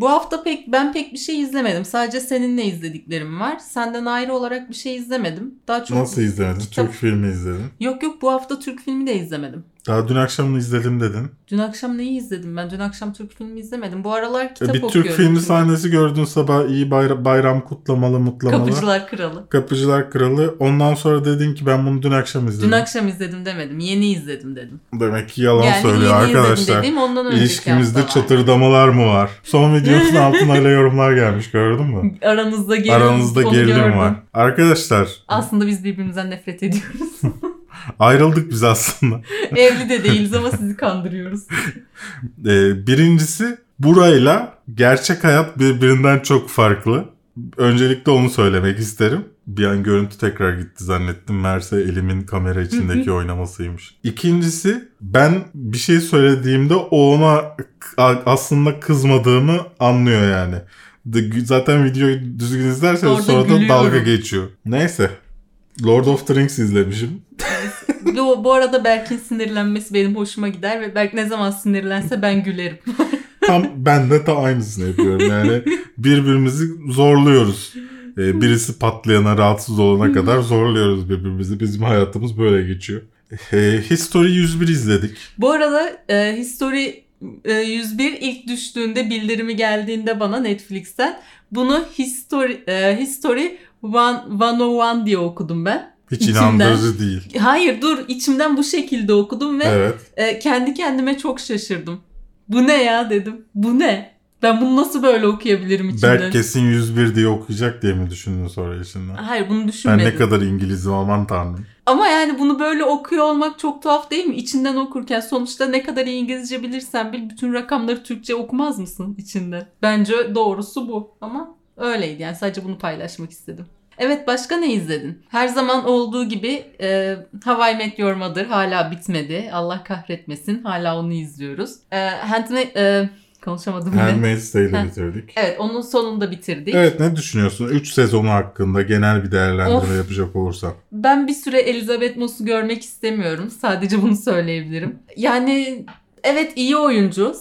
Speaker 2: Bu hafta pek ben pek bir şey izlemedim. Sadece seninle izlediklerim var. Senden ayrı olarak bir şey izlemedim. Daha çok
Speaker 1: Nasıl izlemedin?
Speaker 2: Kitap-
Speaker 1: Türk filmi izledin.
Speaker 2: Yok yok bu hafta Türk filmi de izlemedim.
Speaker 1: Daha dün akşam izledim dedin.
Speaker 2: Dün akşam neyi izledim ben? Dün akşam Türk filmi izlemedim. Bu aralar kitap
Speaker 1: E, bir
Speaker 2: okuyorum.
Speaker 1: Türk filmi sahnesi gördün sabah iyi bayram, bayram kutlamalı mutlamalı.
Speaker 2: Kapıcılar Kralı.
Speaker 1: Kapıcılar Kralı. Ondan sonra dedin ki ben bunu dün akşam izledim.
Speaker 2: Dün akşam izledim demedim. Yeni izledim dedim.
Speaker 1: Demek ki yalan
Speaker 2: yani
Speaker 1: söylüyor
Speaker 2: yeni
Speaker 1: arkadaşlar.
Speaker 2: izledim dediğim ondan önceki
Speaker 1: İlişkimizde çatırdamalar mı var? Son videonun altına öyle yorumlar gelmiş gördün mü?
Speaker 2: Aranızda gerilim,
Speaker 1: Aranızda gerilim var. Arkadaşlar
Speaker 2: Aslında biz birbirimizden nefret ediyoruz.
Speaker 1: ayrıldık biz aslında.
Speaker 2: Evli de değiliz ama sizi kandırıyoruz.
Speaker 1: Ee, birincisi burayla gerçek hayat birbirinden çok farklı. Öncelikle onu söylemek isterim. Bir an görüntü tekrar gitti zannettim. Meğerse elimin kamera içindeki oynamasıymış. İkincisi ben bir şey söylediğimde o ona aslında kızmadığımı anlıyor yani. Zaten videoyu düzgün izlerseniz
Speaker 2: Orada
Speaker 1: sonra da
Speaker 2: gülüyorum.
Speaker 1: dalga geçiyor. Neyse. Lord of the Rings izlemişim.
Speaker 2: Bu, bu arada Berk'in sinirlenmesi benim hoşuma gider ve Berk ne zaman sinirlense ben gülerim.
Speaker 1: Tam ben de ta aynısını yapıyorum. Yani birbirimizi zorluyoruz. Ee, birisi patlayana, rahatsız olana kadar zorluyoruz birbirimizi. Bizim hayatımız böyle geçiyor. Ee, History 101 izledik.
Speaker 2: Bu arada e, History e, 101 ilk düştüğünde bildirimi geldiğinde bana Netflix'ten bunu History, e, History 101 diye okudum ben.
Speaker 1: Hiç
Speaker 2: İçimden.
Speaker 1: inandırıcı değil.
Speaker 2: Hayır dur içimden bu şekilde okudum ve
Speaker 1: Evet.
Speaker 2: e, kendi kendime çok şaşırdım. Bu ne ya dedim. Bu ne? Ben bunu nasıl böyle okuyabilirim içimden?
Speaker 1: Berk kesin 101 diye okuyacak diye mi düşündün sonra içinden?
Speaker 2: Hayır bunu
Speaker 1: Ben
Speaker 2: düşünmedim.
Speaker 1: ne kadar İngilizim aman tanrım.
Speaker 2: Ama yani bunu böyle okuyor olmak çok tuhaf değil mi? İçinden okurken sonuçta ne kadar iyi İngilizce bilirsen bil bütün rakamları Türkçe okumaz mısın içinde? Bence doğrusu bu ama öyleydi yani sadece bunu paylaşmak istedim. Evet başka ne izledin? Her zaman olduğu gibi e, How I Met Your Mother hala bitmedi. Allah kahretmesin. Hala onu izliyoruz. E, Handma- e, konuşamadım yine.
Speaker 1: Handmaid's Tale'i bitirdik.
Speaker 2: Evet onun sonunda bitirdik.
Speaker 1: Evet ne düşünüyorsun? 3 sezonu hakkında genel bir değerlendirme
Speaker 2: Of.
Speaker 1: yapacak olursan.
Speaker 2: Ben bir süre Elizabeth Moss'u görmek istemiyorum. Sadece bunu söyleyebilirim. Yani evet iyi oyuncu.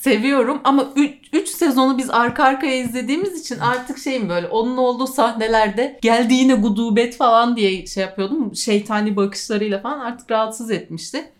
Speaker 2: Seviyorum ama 3 sezonu biz arka arkaya izlediğimiz için artık şeyim böyle onun olduğu sahnelerde geldi yine gudubet falan diye şey yapıyordum. Şeytani bakışlarıyla falan artık rahatsız etmişti.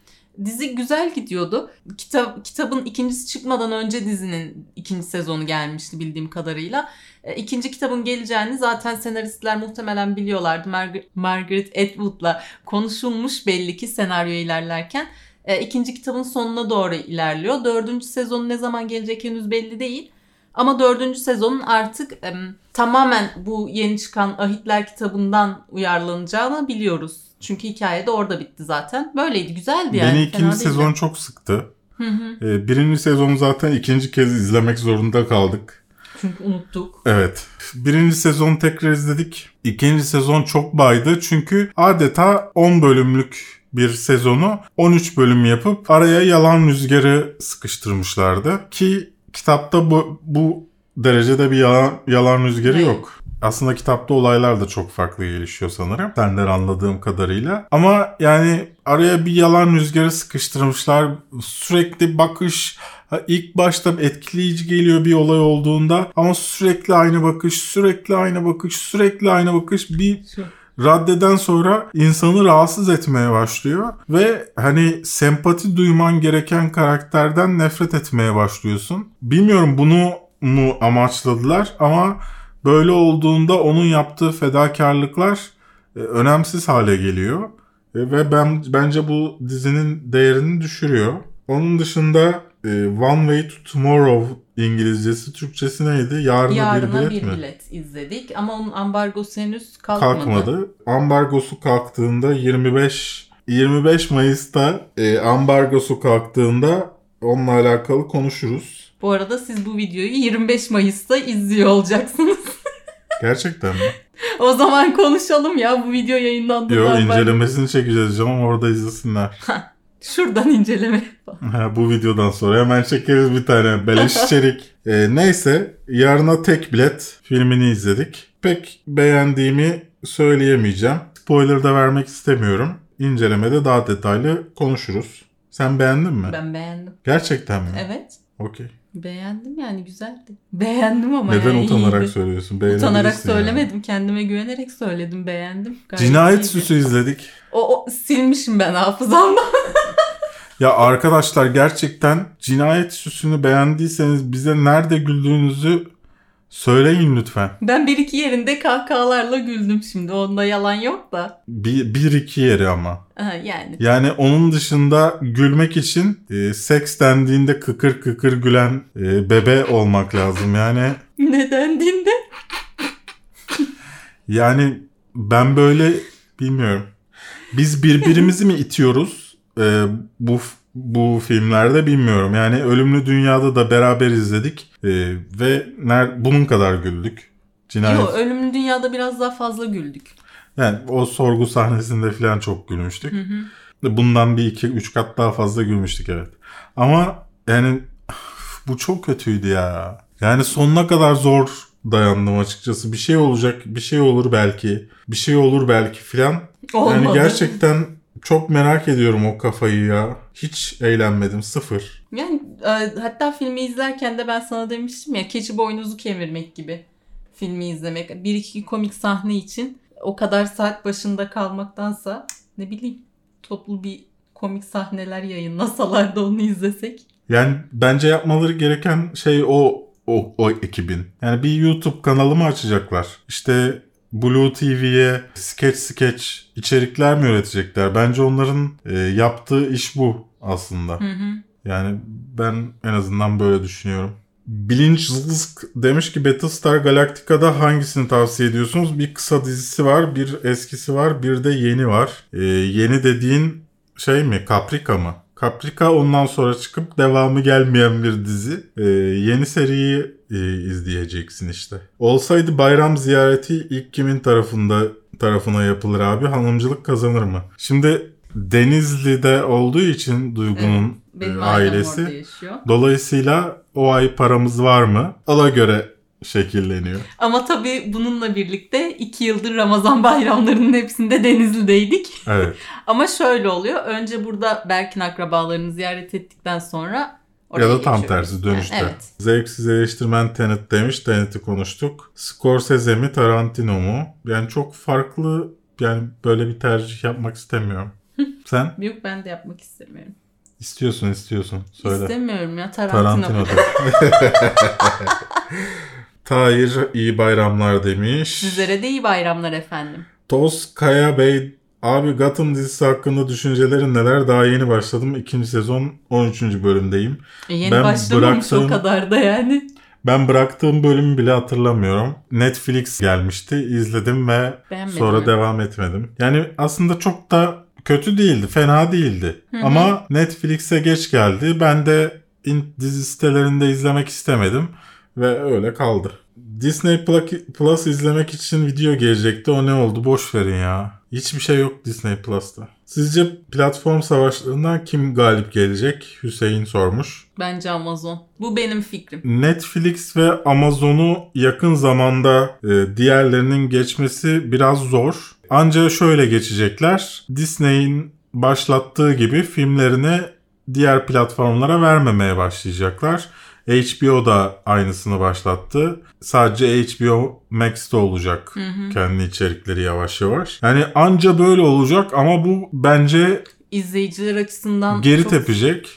Speaker 2: Dizi güzel gidiyordu. Kitap, kitabın ikincisi çıkmadan önce dizinin ikinci sezonu gelmişti bildiğim kadarıyla. E, İkinci kitabın geleceğini zaten senaristler muhtemelen biliyorlardı. Margaret, Margaret Atwood'la konuşulmuş belli ki senaryo ilerlerken. E, ikinci kitabın sonuna doğru ilerliyor. Dördüncü sezonu ne zaman gelecek henüz belli değil. Ama dördüncü sezonun artık em, tamamen bu yeni çıkan Ahitler kitabından uyarlanacağını biliyoruz. Çünkü hikaye de orada bitti zaten. Böyleydi, güzeldi yani.
Speaker 1: Beni ikinci sezon çok sıktı.
Speaker 2: Hı hı.
Speaker 1: Ee, birinci sezonu zaten ikinci kez izlemek zorunda kaldık.
Speaker 2: Çünkü unuttuk.
Speaker 1: Evet. Birinci sezonu tekrar izledik. İkinci sezon çok baydı çünkü adeta 10 bölümlük bir sezonu 13 bölüm yapıp araya yalan rüzgarı sıkıştırmışlardı. Ki kitapta bu, bu derecede bir yalan, yalan rüzgarı yok. Aslında kitapta olaylar da çok farklı gelişiyor sanırım. Senden anladığım kadarıyla. Ama yani araya bir yalan rüzgarı sıkıştırmışlar. Sürekli bakış ilk başta etkileyici geliyor bir olay olduğunda ama sürekli aynı bakış, sürekli aynı bakış, sürekli aynı bakış bir. Raddeden sonra insanı rahatsız etmeye başlıyor ve hani sempati duyman gereken karakterden nefret etmeye başlıyorsun. Bilmiyorum bunu mu amaçladılar ama böyle olduğunda onun yaptığı fedakarlıklar e, önemsiz hale geliyor E, ve ben bence bu dizinin değerini düşürüyor. Onun dışında e, One Way to Tomorrow İngilizcesi, Türkçesi neydi? Yarına,
Speaker 2: Yarına
Speaker 1: bir
Speaker 2: bir
Speaker 1: bilet
Speaker 2: bilet,
Speaker 1: mi?
Speaker 2: izledik ama onun ambargosu henüz kalkmadı.
Speaker 1: Kalkmadı. Ambargosu kalktığında 25 25 Mayıs'ta e, ambargosu kalktığında onunla alakalı konuşuruz.
Speaker 2: Bu arada siz bu videoyu 25 Mayıs'ta izliyor olacaksınız.
Speaker 1: Gerçekten mi?
Speaker 2: o zaman konuşalım ya bu video yayınlandığı
Speaker 1: Yo
Speaker 2: zaman.
Speaker 1: incelemesini çekeceğiz canım orada izlesinler.
Speaker 2: Şuradan inceleme.
Speaker 1: Ha, bu videodan sonra hemen çekeriz bir tane beleş içerik. Ee, neyse yarına tek bilet filmini izledik. Pek beğendiğimi söyleyemeyeceğim. Spoiler da vermek istemiyorum. İncelemede daha detaylı konuşuruz. Sen beğendin mi?
Speaker 2: Ben beğendim.
Speaker 1: Gerçekten mi?
Speaker 2: Evet.
Speaker 1: Okey.
Speaker 2: Beğendim yani güzeldi. Beğendim ama
Speaker 1: Neden
Speaker 2: yani
Speaker 1: utanarak
Speaker 2: iyiydi.
Speaker 1: söylüyorsun?
Speaker 2: Utanarak
Speaker 1: Beğenebilirsin yani.
Speaker 2: söylemedim. Kendime güvenerek söyledim. Beğendim. Gayet
Speaker 1: Cinayet
Speaker 2: iyiydi.
Speaker 1: Süsü izledik.
Speaker 2: O, o silmişim ben hafızamda.
Speaker 1: Ya arkadaşlar gerçekten Cinayet Süsü'nü beğendiyseniz bize nerede güldüğünüzü söyleyin lütfen.
Speaker 2: Ben bir iki yerinde kahkahalarla güldüm şimdi. Onda yalan yok da.
Speaker 1: Bir, bir iki yeri ama.
Speaker 2: Aha, yani.
Speaker 1: Yani onun dışında gülmek için e, seks dendiğinde kıkır kıkır gülen e, bebe olmak lazım. Yani
Speaker 2: Neden dinde?
Speaker 1: yani ben böyle bilmiyorum. Biz birbirimizi mi itiyoruz e, bu bu filmlerde bilmiyorum. Yani Ölümlü Dünya'da da beraber izledik e, ve ner, bunun kadar güldük. Cinayet.
Speaker 2: Yok Ölümlü Dünya'da biraz daha fazla güldük.
Speaker 1: Yani o sorgu sahnesinde falan çok gülmüştük.
Speaker 2: Hı hı.
Speaker 1: Bundan bir iki üç kat daha fazla gülmüştük evet. Ama yani bu çok kötüydü ya. Yani sonuna kadar zor dayandım açıkçası. Bir şey olacak, bir şey olur belki. Bir şey olur belki filan.
Speaker 2: Olmadı.
Speaker 1: Yani gerçekten çok merak ediyorum o kafayı ya. Hiç eğlenmedim sıfır.
Speaker 2: Yani e, hatta filmi izlerken de ben sana demiştim ya keçi boynuzu kemirmek gibi filmi izlemek. Bir iki komik sahne için o kadar saat başında kalmaktansa ne bileyim toplu bir komik sahneler yayınlasalar da onu izlesek.
Speaker 1: Yani bence yapmaları gereken şey o o, o ekibin. Yani bir YouTube kanalı mı açacaklar? İşte Blue TV'ye sketch sketch içerikler mi üretecekler? Bence onların e, yaptığı iş bu aslında.
Speaker 2: Hı hı.
Speaker 1: Yani ben en azından böyle düşünüyorum. Bilinç Zızk demiş ki Battlestar Galactica'da hangisini tavsiye ediyorsunuz? Bir kısa dizisi var, bir eskisi var, bir de yeni var. Ee, yeni dediğin şey mi? Caprica mı? Caprica ondan sonra çıkıp devamı gelmeyen bir dizi. Ee, yeni seriyi e, izleyeceksin işte. Olsaydı bayram ziyareti ilk kimin tarafında tarafına yapılır abi? Hanımcılık kazanır mı? Şimdi Denizli'de olduğu için Duygu'nun
Speaker 2: Benim
Speaker 1: e,
Speaker 2: ailem
Speaker 1: ailesi.
Speaker 2: yaşıyor.
Speaker 1: Dolayısıyla o ay paramız var mı? Ona göre şekilleniyor.
Speaker 2: Ama tabii bununla birlikte iki yıldır Ramazan bayramlarının hepsinde Denizli'deydik.
Speaker 1: Evet.
Speaker 2: Ama şöyle oluyor. Önce burada Berk'in akrabalarını ziyaret ettikten sonra oraya
Speaker 1: ya da tam
Speaker 2: geçiyoruz.
Speaker 1: tersi dönüşte.
Speaker 2: Yani evet.
Speaker 1: Zevksiz eleştirmen Tenet demiş. Tenet'i konuştuk. Scorsese mi Tarantino mu? Yani çok farklı yani böyle bir tercih yapmak istemiyorum. Sen
Speaker 2: Yok ben de yapmak istemiyorum.
Speaker 1: İstiyorsun istiyorsun. Söyle.
Speaker 2: İstemiyorum ya Tarantino.
Speaker 1: Tarantino'da. Tahir iyi bayramlar demiş.
Speaker 2: Sizlere de iyi bayramlar efendim.
Speaker 1: Toz Kaya Bey Abi Gotham dizisi hakkında düşüncelerin neler? Daha yeni başladım. İkinci sezon 13. bölümdeyim.
Speaker 2: E, yeni
Speaker 1: Ben
Speaker 2: başlamamış o kadar da yani.
Speaker 1: Ben bıraktığım bölümü bile hatırlamıyorum. Netflix gelmişti. izledim ve
Speaker 2: Beğenmedim
Speaker 1: sonra
Speaker 2: mi?
Speaker 1: devam etmedim. Yani aslında çok da kötü değildi. Fena değildi.
Speaker 2: Hı hı.
Speaker 1: Ama Netflix'e geç geldi. Ben de dizi sitelerinde izlemek istemedim. Ve öyle kaldı. Disney Plus izlemek için video gelecekti. O ne oldu? Boş verin ya. Hiçbir şey yok Disney Plus'ta. Sizce platform savaşlarından kim galip gelecek? Hüseyin sormuş.
Speaker 2: Bence Amazon. Bu benim fikrim.
Speaker 1: Netflix ve Amazon'u yakın zamanda e, diğerlerinin geçmesi biraz zor. Ancak şöyle geçecekler. Disney'in başlattığı gibi filmlerini diğer platformlara vermemeye başlayacaklar. HBO da aynısını başlattı. Sadece HBO Max'te olacak kendi içerikleri yavaş yavaş. Yani anca böyle olacak ama bu bence
Speaker 2: İzleyiciler açısından
Speaker 1: geri
Speaker 2: çok...
Speaker 1: tepecek.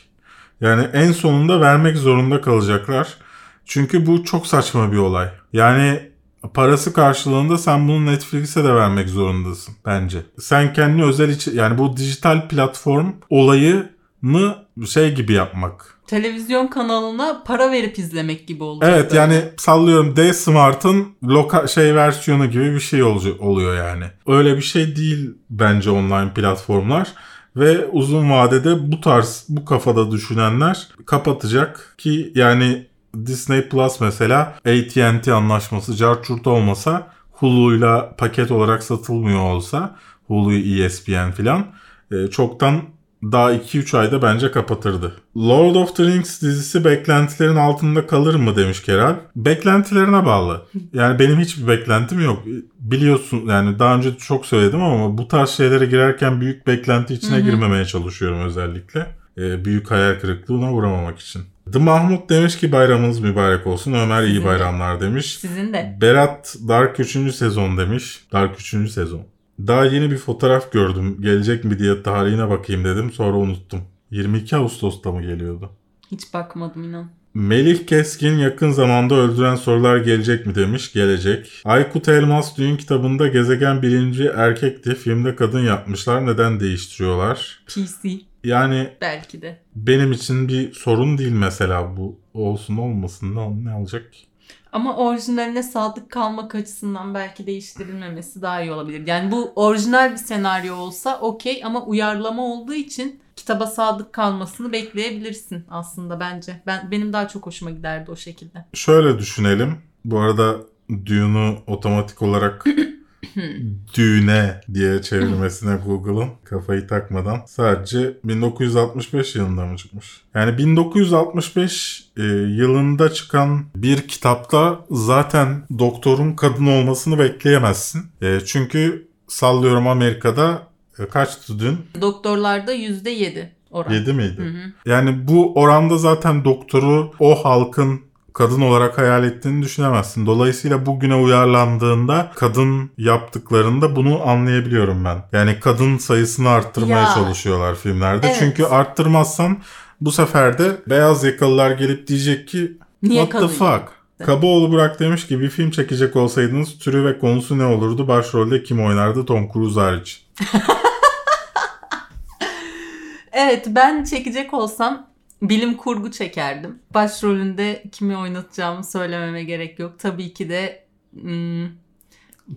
Speaker 1: Yani en sonunda vermek zorunda kalacaklar. Çünkü bu çok saçma bir olay. Yani parası karşılığında sen bunu Netflix'e de vermek zorundasın bence. Sen kendi özel içi yani bu dijital platform olayını şey gibi yapmak.
Speaker 2: Televizyon kanalına para verip izlemek gibi olacak.
Speaker 1: Evet
Speaker 2: böyle.
Speaker 1: yani sallıyorum D Smart'ın loka şey versiyonu gibi bir şey olacak oluyor yani. Öyle bir şey değil bence online platformlar ve uzun vadede bu tarz bu kafada düşünenler kapatacak ki yani Disney Plus mesela AT&T anlaşması carçurt olmasa Hulu'yla paket olarak satılmıyor olsa Hulu, ESPN filan e, çoktan daha 2-3 ayda bence kapatırdı. Lord of the Rings dizisi beklentilerin altında kalır mı demiş Kerem. Beklentilerine bağlı. Yani benim hiçbir beklentim yok. Biliyorsun yani daha önce çok söyledim ama bu tarz şeylere girerken büyük beklenti içine
Speaker 2: Hı hı.
Speaker 1: girmemeye çalışıyorum özellikle. Ee, büyük hayal kırıklığına uğramamak için. The Mahmut demiş ki bayramınız mübarek olsun. Ömer iyi
Speaker 2: Sizin de.
Speaker 1: bayramlar demiş.
Speaker 2: Sizin de.
Speaker 1: Berat Dark 3. sezon demiş. Dark 3. sezon. Daha yeni bir fotoğraf gördüm. Gelecek mi diye tarihine bakayım dedim. Sonra unuttum. 22 Ağustos'ta mı geliyordu?
Speaker 2: Hiç bakmadım inan.
Speaker 1: Melih Keskin yakın zamanda öldüren sorular gelecek mi demiş. Gelecek. Aykut Elmas düğün kitabında gezegen birinci erkekti. Filmde kadın yapmışlar. Neden değiştiriyorlar?
Speaker 2: PC
Speaker 1: Yani
Speaker 2: belki de.
Speaker 1: benim için bir sorun değil mesela bu. Olsun olmasın ne, ne olacak ki?
Speaker 2: Ama orijinaline sadık kalmak açısından belki değiştirilmemesi daha iyi olabilir. Yani bu orijinal bir senaryo olsa okey ama uyarlama olduğu için kitaba sadık kalmasını bekleyebilirsin aslında bence. Ben benim daha çok hoşuma giderdi o şekilde.
Speaker 1: Şöyle düşünelim. Bu arada Dune'u otomatik olarak düğüne diye çevirmesine Google'ın kafayı takmadan sadece 1965 yılında mı çıkmış? Yani 1965 e, yılında çıkan bir kitapta zaten doktorun kadın olmasını bekleyemezsin. E, çünkü sallıyorum Amerika'da e, kaçtı dün?
Speaker 2: Doktorlarda %7 oran.
Speaker 1: 7 miydi?
Speaker 2: Hı hı.
Speaker 1: Yani bu oranda zaten doktoru o halkın kadın olarak hayal ettiğini düşünemezsin. Dolayısıyla bugüne uyarlandığında kadın yaptıklarında bunu anlayabiliyorum ben. Yani kadın sayısını arttırmaya
Speaker 2: Ya.
Speaker 1: çalışıyorlar filmlerde.
Speaker 2: Evet.
Speaker 1: Çünkü arttırmazsan bu sefer de beyaz yakalılar gelip diyecek ki
Speaker 2: Niye
Speaker 1: What the fuck? Kabaoğlu Burak demiş ki bir film çekecek olsaydınız türü ve konusu ne olurdu? Başrolde kim oynardı? Tom Cruise hariç.
Speaker 2: Evet ben çekecek olsam bilim kurgu çekerdim. Başrolünde kimi oynatacağımı söylememe gerek yok. Tabii ki de hmm,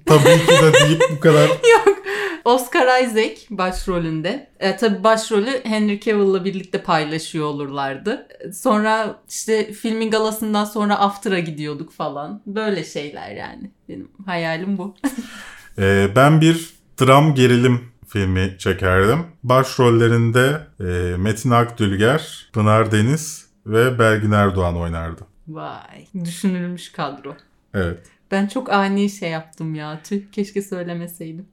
Speaker 1: Tabii ki de deyip bu kadar
Speaker 2: Oscar Isaac başrolünde. E, tabii başrolü Henry Cavill'la birlikte paylaşıyor olurlardı. Sonra işte filmin galasından sonra after'a gidiyorduk falan. Böyle şeyler yani. Benim hayalim bu.
Speaker 1: Ee, ben bir dram gerilim filmi çekerdim. Başrollerinde e, Metin Akdülger, Pınar Deniz ve Belgin Erdoğan oynardı.
Speaker 2: Vay. Düşünülmüş kadro.
Speaker 1: Evet.
Speaker 2: Ben çok ani şey yaptım ya. Tüh keşke söylemeseydim.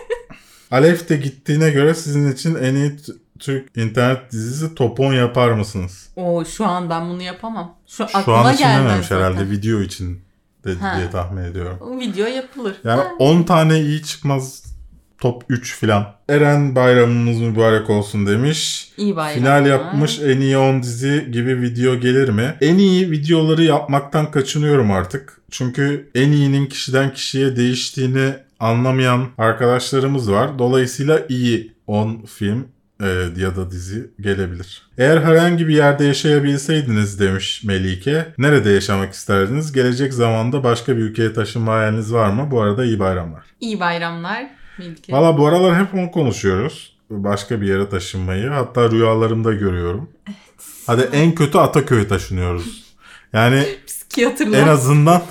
Speaker 1: Alef de gittiğine göre sizin için en iyi Türk internet dizisi Top 10 yapar mısınız?
Speaker 2: Oo şu an ben bunu yapamam. Şu,
Speaker 1: Şu
Speaker 2: aklıma
Speaker 1: an için dememiş herhalde video için
Speaker 2: Ha.
Speaker 1: diye tahmin ediyorum.
Speaker 2: O video yapılır.
Speaker 1: Yani
Speaker 2: Ha.
Speaker 1: 10 tane iyi çıkmaz top 3 filan. Eren bayramınız mübarek olsun demiş.
Speaker 2: İyi bayramlar.
Speaker 1: Final yapmış en iyi 10 dizi gibi video gelir mi? En iyi videoları yapmaktan kaçınıyorum artık. Çünkü en iyinin kişiden kişiye değiştiğini anlamayan arkadaşlarımız var. Dolayısıyla iyi 10 film e, ya da dizi gelebilir. Eğer herhangi bir yerde yaşayabilseydiniz demiş Melike. Nerede yaşamak isterdiniz? Gelecek zamanda başka bir ülkeye taşınma hayaliniz var mı? Bu arada iyi bayramlar.
Speaker 2: İyi bayramlar. Melike.
Speaker 1: Valla bu aralar hep onu konuşuyoruz. Başka bir yere taşınmayı. Hatta rüyalarımda görüyorum. Hadi en kötü Ataköy'e taşınıyoruz. Yani en azından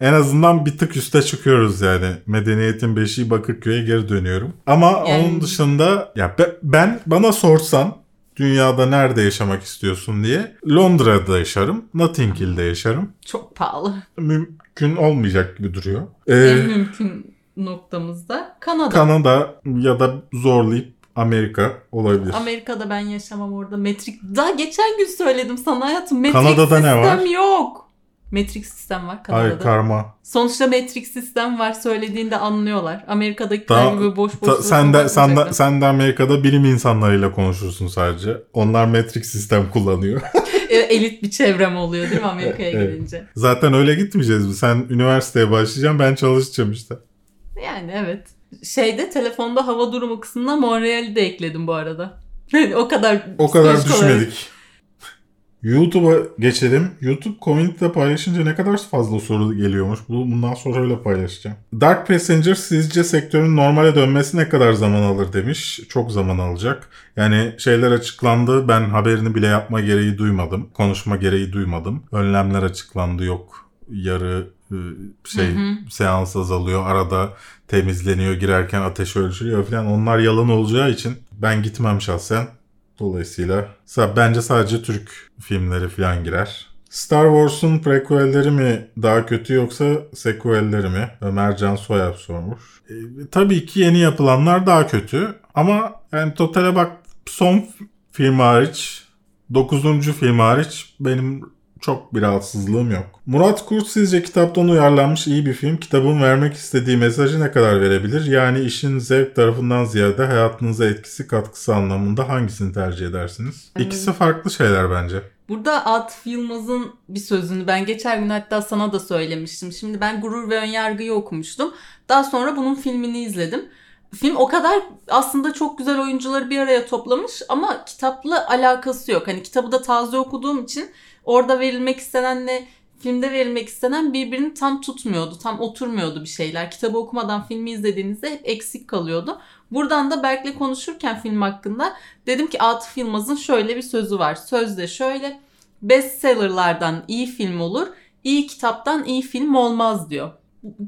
Speaker 1: En azından bir tık üste çıkıyoruz yani. Medeniyetin beşiği Bakırköy'e geri dönüyorum. Ama
Speaker 2: Yani-
Speaker 1: onun dışında ya be- ben bana sorsan dünyada nerede yaşamak istiyorsun diye Londra'da yaşarım. Notting Hill'de yaşarım.
Speaker 2: Çok pahalı.
Speaker 1: Mümkün olmayacak gibi duruyor. Ee,
Speaker 2: en mümkün noktamızda Kanada.
Speaker 1: Kanada ya da zorlayıp Amerika olabilir.
Speaker 2: Amerika'da ben yaşamam orada. Metrik daha geçen gün söyledim sana hayatım. Metrik
Speaker 1: Kanada'da ne
Speaker 2: sistem
Speaker 1: var?
Speaker 2: yok. Metrik sistem var Kanada'da.
Speaker 1: Ay karma.
Speaker 2: Sonuçta metrik sistem var söylediğinde anlıyorlar. Amerika'dakiler
Speaker 1: Ta-
Speaker 2: gibi boş boş
Speaker 1: Ta- sen de sen de sen de Amerika'da bilim insanlarıyla konuşursun sadece. Onlar metrik sistem kullanıyor.
Speaker 2: E, elit bir çevrem oluyor değil mi Amerika'ya
Speaker 1: Evet.
Speaker 2: gidince?
Speaker 1: Zaten öyle gitmeyeceğiz mi? Sen üniversiteye başlayacaksın, ben çalışacağım işte.
Speaker 2: Yani evet. Şeyde telefonda hava durumu kısmına Montreal'i de ekledim bu arada. o kadar
Speaker 1: O kadar düşmedik. YouTube'a geçelim. YouTube community'de paylaşınca ne kadar fazla soru geliyormuş. Bu bundan sonra öyle paylaşacağım. Dark Passenger sizce sektörün normale dönmesi ne kadar zaman alır demiş. Çok zaman alacak. Yani şeyler açıklandı. Ben haberini bile yapma gereği duymadım. Konuşma gereği duymadım. Önlemler açıklandı. Yok yarı şey
Speaker 2: Hı hı.
Speaker 1: seans azalıyor. Arada temizleniyor. Girerken ateş ölçülüyor falan. Onlar yalan olacağı için ben gitmem şahsen. Dolayısıyla bence sadece Türk filmleri falan girer. Star Wars'un prequelleri mi daha kötü yoksa sequelleri mi? Ömer Can Soyer sormuş. E, tabii ki yeni yapılanlar daha kötü ama yani totale bak son film hariç 9. film hariç benim çok bir rahatsızlığım yok. Murat Kurt sizce kitaptan uyarlanmış iyi bir film kitabın vermek istediği mesajı ne kadar verebilir? Yani işin zevk tarafından ziyade hayatınıza etkisi katkısı anlamında hangisini tercih edersiniz?
Speaker 2: Hmm.
Speaker 1: İkisi farklı şeyler bence.
Speaker 2: Burada Atıf Yılmaz'ın bir sözünü ben geçen gün hatta sana da söylemiştim. Şimdi ben Gurur ve Önyargı'yı okumuştum. Daha sonra bunun filmini izledim. Film o kadar aslında çok güzel oyuncuları bir araya toplamış ama kitapla alakası yok. Hani kitabı da taze okuduğum için orada verilmek istenenle filmde verilmek istenen birbirini tam tutmuyordu. Tam oturmuyordu bir şeyler. Kitabı okumadan filmi izlediğinizde hep eksik kalıyordu. Buradan da Berk'le konuşurken film hakkında dedim ki Atıf Yılmaz'ın şöyle bir sözü var. Sözde şöyle bestsellerlardan iyi film olur, iyi kitaptan iyi film olmaz diyor.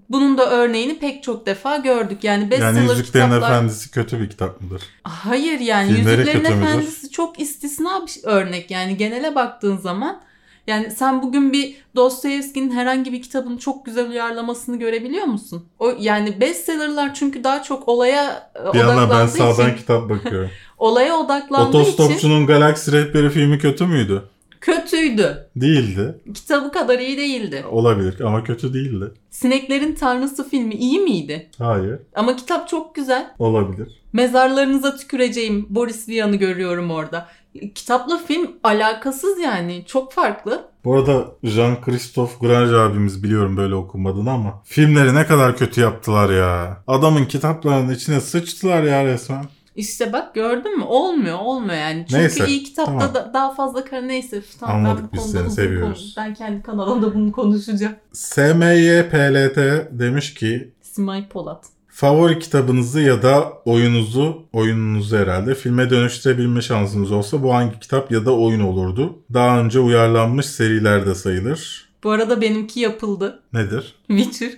Speaker 2: Bunun da örneğini pek çok defa gördük. Yani bestseller
Speaker 1: Yani Yüzüklerin
Speaker 2: kitaplar...
Speaker 1: Efendisi kötü bir kitap mıdır?
Speaker 2: Hayır yani
Speaker 1: Filmleri
Speaker 2: Yüzüklerin? Efendisi çok istisna bir örnek. Yani genele baktığın zaman yani sen bugün bir Dostoyevski'nin herhangi bir kitabını çok güzel uyarlamasını görebiliyor musun? O yani bestsellerlar çünkü daha çok olaya e,
Speaker 1: Bir yana ben
Speaker 2: odaklandığı
Speaker 1: sağdan
Speaker 2: için,
Speaker 1: kitap bakıyorum.
Speaker 2: olaya odaklandığı için
Speaker 1: Otostopçunun Galaksi Rehberi filmi kötü müydü?
Speaker 2: kötüydü.
Speaker 1: Değildi.
Speaker 2: Kitabı kadar iyi değildi.
Speaker 1: Olabilir ama kötü değildi.
Speaker 2: Sineklerin Tanrısı filmi iyi miydi?
Speaker 1: Hayır.
Speaker 2: Ama kitap çok güzel.
Speaker 1: Olabilir.
Speaker 2: Mezarlarınıza tüküreceğim Boris Vian'ı görüyorum orada. Kitapla film alakasız yani. Çok farklı.
Speaker 1: Bu arada Jean-Christophe Grange abimiz biliyorum böyle okunmadığını ama filmleri ne kadar kötü yaptılar ya. Adamın kitaplarının içine sıçtılar ya resmen.
Speaker 2: İşte bak gördün mü? Olmuyor, olmuyor yani. Çünkü
Speaker 1: Neyse,
Speaker 2: iyi kitapta
Speaker 1: tamam.
Speaker 2: da daha fazla kar neyse. Tamam,
Speaker 1: Anladık,
Speaker 2: ben
Speaker 1: biz seni seviyoruz.
Speaker 2: konuş- Ben kendi kanalımda bunu konuşacağım.
Speaker 1: SMYPLT demiş ki
Speaker 2: Simay Polat.
Speaker 1: Favori kitabınızı ya da oyunuzu, oyununuzu herhalde filme dönüştürebilme şansınız olsa bu hangi kitap ya da oyun olurdu? Daha önce uyarlanmış serilerde sayılır.
Speaker 2: Bu arada benimki yapıldı.
Speaker 1: Nedir?
Speaker 2: Witcher.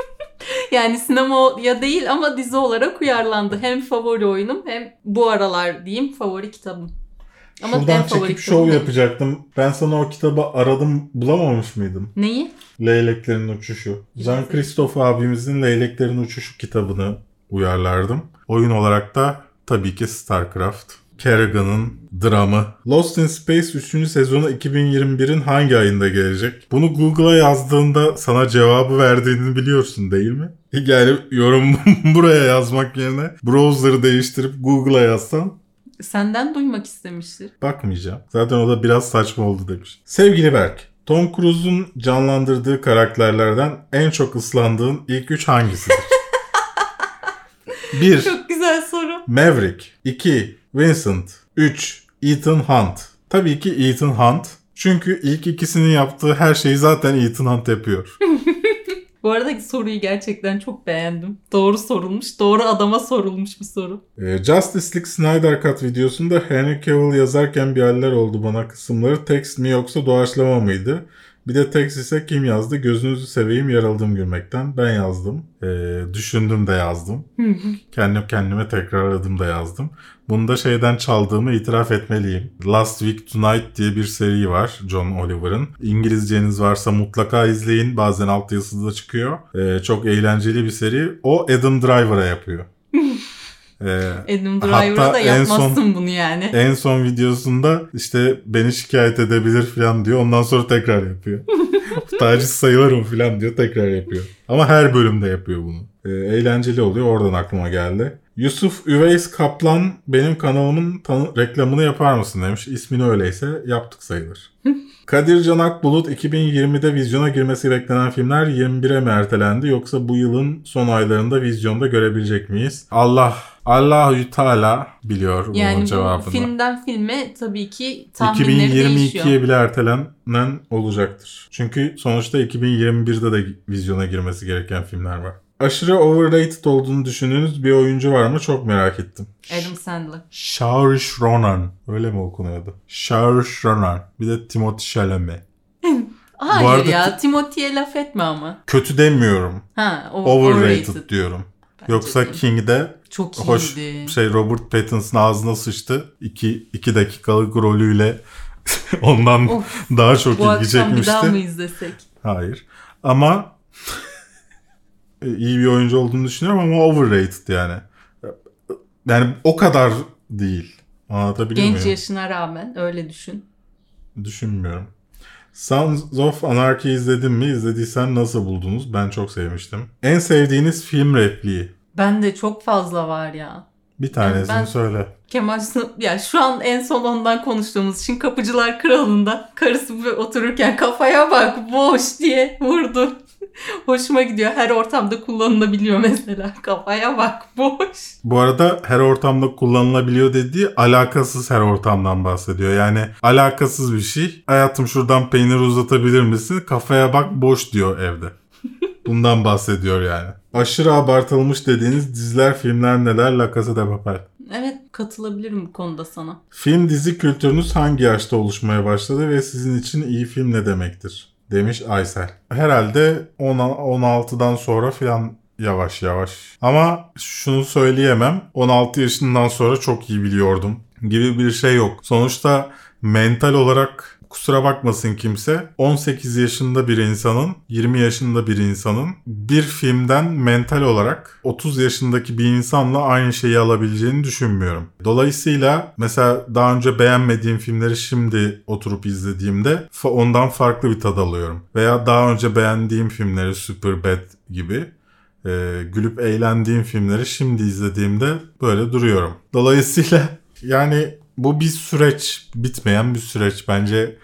Speaker 2: yani sinemaya değil ama dizi olarak uyarlandı. Hem favori oyunum hem bu aralar diyeyim favori kitabım. Ama
Speaker 1: Şuradan çekip şov yapacaktım. Ben sana o kitabı aradım bulamamış mıydım?
Speaker 2: Neyi?
Speaker 1: Leyleklerin Uçuşu. Jean-Christophe abimizin Leyleklerin Uçuşu kitabını uyarlardım. Oyun olarak da tabii ki StarCraft. Kerrigan'ın dramı. Lost in Space 3. sezonu 2021'in hangi ayında gelecek? Bunu Google'a yazdığında sana cevabı verdiğini biliyorsun değil mi? Yani yorum buraya yazmak yerine browser'ı değiştirip Google'a yazsan
Speaker 2: Senden duymak istemiştir.
Speaker 1: Bakmayacağım. Zaten o da biraz saçma oldu demiş. Sevgili Berk, Tom Cruise'un canlandırdığı karakterlerden en çok ıslandığın ilk üç hangisidir? 1.
Speaker 2: Çok güzel soru.
Speaker 1: Maverick 2. Vincent 3. Ethan Hunt Tabii ki Ethan Hunt. Çünkü ilk ikisinin yaptığı her şeyi zaten Ethan Hunt yapıyor.
Speaker 2: Bu arada soruyu gerçekten çok beğendim. Doğru sorulmuş, doğru adama sorulmuş bir soru.
Speaker 1: Ee, Justice League Snyder Cut videosunda Henry Cavill yazarken bir haller oldu bana kısımları. Tekst mi yoksa doğaçlama mıydı? Bir de tekst ise kim yazdı? Gözünüzü seveyim yaraldım gülmekten. Ben yazdım. Ee, düşündüm de yazdım. Kendim kendime tekrarladım da yazdım. Bunu da şeyden çaldığımı itiraf etmeliyim. Last Week Tonight diye bir seri var John Oliver'ın. İngilizceniz varsa mutlaka izleyin. Bazen altyazısı da çıkıyor. Ee, çok eğlenceli bir seri. O Adam Driver'a yapıyor. Ee,
Speaker 2: Adam
Speaker 1: Hatta
Speaker 2: Driver'a da yapmazsın
Speaker 1: son-
Speaker 2: bunu yani.
Speaker 1: en son videosunda işte beni şikayet edebilir falan diyor. Ondan sonra tekrar yapıyor. Taciz sayılırım falan diyor tekrar yapıyor. Ama her bölümde yapıyor bunu. Ee, eğlenceli oluyor oradan aklıma geldi. Yusuf Üveys Kaplan benim kanalımın reklamını yapar mısın demiş. İsmini öyleyse yaptık sayılır. Kadir Can Akbulut 2020'de vizyona girmesi beklenen filmler 21'e mi ertelendi yoksa bu yılın son aylarında vizyonda görebilecek miyiz? Allah Allahü Teala biliyor bunun
Speaker 2: Yani bu
Speaker 1: cevabını.
Speaker 2: filmden filme tabii ki tahminleri değişiyor.
Speaker 1: 2022'ye bile ertelenen olacaktır. Çünkü sonuçta 2021'de de vizyona girmesi gereken filmler var. Aşırı overrated olduğunu düşündüğünüz bir oyuncu var mı? Çok merak ettim.
Speaker 2: Adam Sandler.
Speaker 1: Saoirse Ronan. Öyle mi okunuyordu? Saoirse Ronan. Bir de Timothée Chalamet.
Speaker 2: Hayır
Speaker 1: arada
Speaker 2: ya Timothy'ye laf etme ama.
Speaker 1: Kötü demiyorum.
Speaker 2: Ha, o,
Speaker 1: Overrated, diyorum.
Speaker 2: Bence
Speaker 1: Yoksa
Speaker 2: değil.
Speaker 1: King'de
Speaker 2: Çok
Speaker 1: hoş
Speaker 2: iyiydi.
Speaker 1: şey Robert Pattinson'ın ağzına sıçtı. 2 2 dakikalık rolüyle ondan
Speaker 2: Of,
Speaker 1: daha çok
Speaker 2: bu
Speaker 1: ilgi
Speaker 2: akşam bir daha mı
Speaker 1: çekmişti.
Speaker 2: izlesek?
Speaker 1: Hayır. Ama iyi bir oyuncu olduğunu düşünüyorum ama overrated yani. Yani o kadar değil. Anlatabiliyor
Speaker 2: Genç
Speaker 1: muyum?
Speaker 2: yaşına rağmen öyle düşün.
Speaker 1: Düşünmüyorum. Sons of Anarchy izledin mi? İzlediysen nasıl buldunuz? Ben çok sevmiştim. En sevdiğiniz film repliği.
Speaker 2: Bende çok fazla var ya.
Speaker 1: Bir tanesini
Speaker 2: ben-
Speaker 1: söyle.
Speaker 2: Kemal ya şu an en son ondan konuştuğumuz için Kapıcılar Kralı'nda karısı otururken kafaya bak boş diye vurdu. Hoşuma gidiyor. Her ortamda kullanılabiliyor mesela. Kafaya bak boş.
Speaker 1: Bu arada her ortamda kullanılabiliyor dediği alakasız her ortamdan bahsediyor. Yani alakasız bir şey. Hayatım şuradan peynir uzatabilir misin? Kafaya bak boş diyor evde. Bundan bahsediyor yani. Aşırı abartılmış dediğiniz diziler, filmler neler? La Casa de Papel.
Speaker 2: Evet katılabilirim bu konuda sana.
Speaker 1: Film dizi kültürünüz hangi yaşta oluşmaya başladı ve sizin için iyi film ne demektir? Demiş Aysel. Herhalde 10 16'dan sonra filan yavaş yavaş. Ama şunu söyleyemem. 16 yaşından sonra çok iyi biliyordum gibi bir şey yok. Sonuçta mental olarak kusura bakmasın kimse 18 yaşında bir insanın 20 yaşında bir insanın bir filmden mental olarak 30 yaşındaki bir insanla aynı şeyi alabileceğini düşünmüyorum. Dolayısıyla mesela daha önce beğenmediğim filmleri şimdi oturup izlediğimde ondan farklı bir tad alıyorum. Veya daha önce beğendiğim filmleri Superbad gibi e, gülüp eğlendiğim filmleri şimdi izlediğimde böyle duruyorum. Dolayısıyla yani bu bir süreç, bitmeyen bir süreç. Bence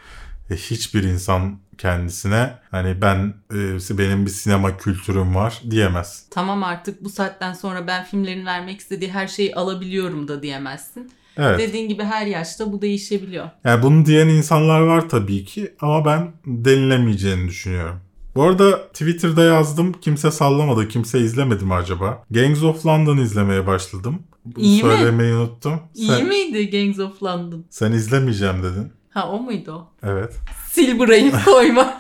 Speaker 1: e, hiçbir insan kendisine hani ben e, benim bir sinema kültürüm var diyemez.
Speaker 2: Tamam artık bu saatten sonra ben filmlerin vermek istediği her şeyi alabiliyorum da diyemezsin.
Speaker 1: Evet.
Speaker 2: Dediğin gibi her yaşta bu değişebiliyor.
Speaker 1: Yani bunu diyen insanlar var tabii ki ama ben denilemeyeceğini düşünüyorum. Bu arada Twitter'da yazdım. Kimse sallamadı. Kimse izlemedi mi acaba? Gangs of London izlemeye başladım. Bunu
Speaker 2: İyi mi?
Speaker 1: Söylemeyi unuttum.
Speaker 2: İyi
Speaker 1: sen,
Speaker 2: miydi Gangs of London?
Speaker 1: Sen izlemeyeceğim dedin.
Speaker 2: Ha o muydu o?
Speaker 1: Evet.
Speaker 2: Sil burayı koyma.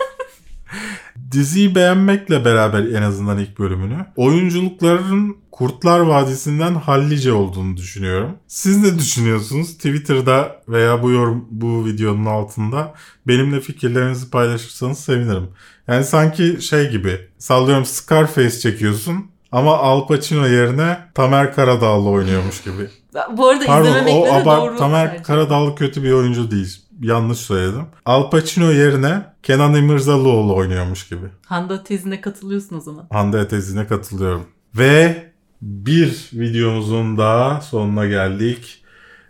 Speaker 1: Diziyi beğenmekle beraber en azından ilk bölümünü oyunculukların Kurtlar Vadisi'nden hallice olduğunu düşünüyorum. Siz ne düşünüyorsunuz? Twitter'da veya bu yorum bu videonun altında benimle fikirlerinizi paylaşırsanız sevinirim. Yani sanki şey gibi sallıyorum Scarface çekiyorsun ama Al Pacino yerine Tamer Karadağlı oynuyormuş gibi.
Speaker 2: bu arada
Speaker 1: Pardon
Speaker 2: izlememekle
Speaker 1: o
Speaker 2: de doğru.
Speaker 1: Tamer
Speaker 2: tercih.
Speaker 1: Karadağlı kötü bir oyuncu değil. Yanlış söyledim. Al Pacino yerine Kenan İmirzalıoğlu oynuyormuş gibi.
Speaker 2: Handa tezine katılıyorsun o zaman.
Speaker 1: Hande Etezi'ne katılıyorum. Ve bir videomuzun daha sonuna geldik.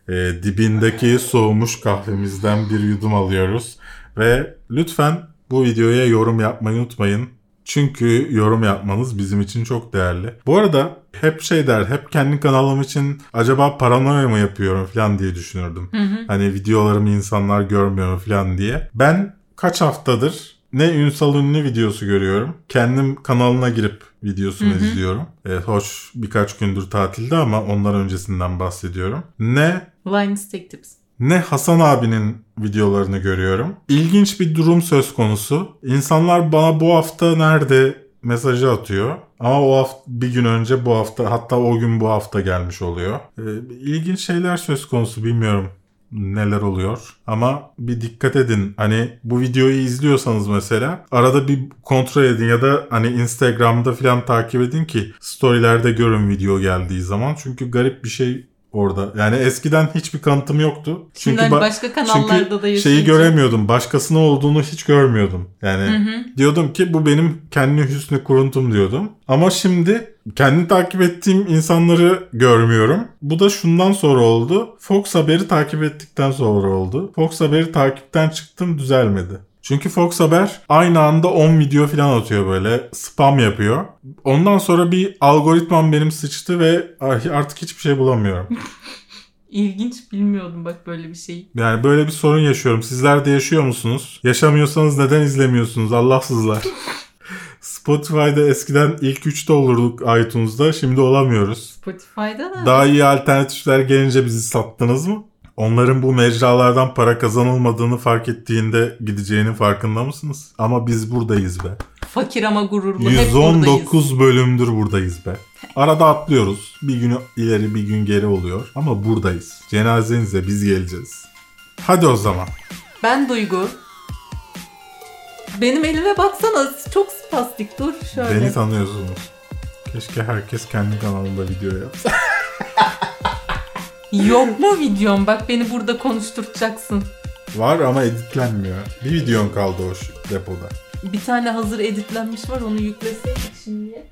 Speaker 1: Ee, dibindeki soğumuş kahvemizden bir yudum alıyoruz. Ve lütfen bu videoya yorum yapmayı unutmayın. Çünkü yorum yapmanız bizim için çok değerli. Bu arada hep şey der, hep kendi kanalım için acaba paranoya mı yapıyorum falan diye düşünürdüm.
Speaker 2: Hı hı.
Speaker 1: Hani videolarımı insanlar görmüyor falan diye. Ben kaç haftadır ne Ünsal Ünlü videosu görüyorum. Kendim kanalına girip videosunu
Speaker 2: Hı hı.
Speaker 1: izliyorum. Evet, hoş birkaç gündür tatilde ama ondan öncesinden bahsediyorum. Ne
Speaker 2: Linus Tech Tips.
Speaker 1: Ne Hasan abinin videolarını görüyorum. İlginç bir durum söz konusu. İnsanlar bana bu hafta nerede mesajı atıyor. Ama o hafta bir gün önce bu hafta hatta o gün bu hafta gelmiş oluyor. Ee, ilginç şeyler söz konusu bilmiyorum neler oluyor. Ama bir dikkat edin. Hani bu videoyu izliyorsanız mesela arada bir kontrol edin ya da hani Instagram'da falan takip edin ki storylerde görün video geldiği zaman. Çünkü garip bir şey orada. Yani eskiden hiçbir kanıtım yoktu.
Speaker 2: Şimdi
Speaker 1: Çünkü
Speaker 2: hani
Speaker 1: ba-
Speaker 2: başka kanallarda
Speaker 1: çünkü
Speaker 2: da yaşayınca.
Speaker 1: şeyi göremiyordum. Başkasının olduğunu hiç görmüyordum. Yani
Speaker 2: Hı hı.
Speaker 1: diyordum ki bu benim kendi hüsnü kuruntum diyordum. Ama şimdi kendi takip ettiğim insanları görmüyorum. Bu da şundan sonra oldu. Fox Haber'i takip ettikten sonra oldu. Fox Haber'i takipten çıktım düzelmedi. Çünkü Fox Haber aynı anda 10 video falan atıyor böyle. Spam yapıyor. Ondan sonra bir algoritmam benim sıçtı ve artık hiçbir şey bulamıyorum.
Speaker 2: İlginç bilmiyordum bak böyle bir şey.
Speaker 1: Yani böyle bir sorun yaşıyorum. Sizler de yaşıyor musunuz? Yaşamıyorsanız neden izlemiyorsunuz? Allahsızlar. Spotify'da eskiden ilk 3'te olurduk iTunes'da. Şimdi olamıyoruz.
Speaker 2: Spotify'da da.
Speaker 1: Daha iyi alternatifler gelince bizi sattınız mı? Onların bu mecralardan para kazanılmadığını fark ettiğinde gideceğinin farkında mısınız? Ama biz buradayız be.
Speaker 2: Fakir ama gururlu. Hep buradayız.
Speaker 1: 119 bölümdür buradayız be. Arada atlıyoruz. Bir gün ileri bir gün geri oluyor. Ama buradayız. Cenazenize biz geleceğiz. Hadi o zaman.
Speaker 2: Ben Duygu. Benim elime baksana çok spastik dur şöyle.
Speaker 1: Beni tanıyorsunuz. Keşke herkes kendi kanalında video yapsa.
Speaker 2: Yok mu videom? Bak beni burada konuşturacaksın.
Speaker 1: Var ama editlenmiyor. Bir videon kaldı o depoda.
Speaker 2: Bir tane hazır editlenmiş var onu yükleseydik şimdiye.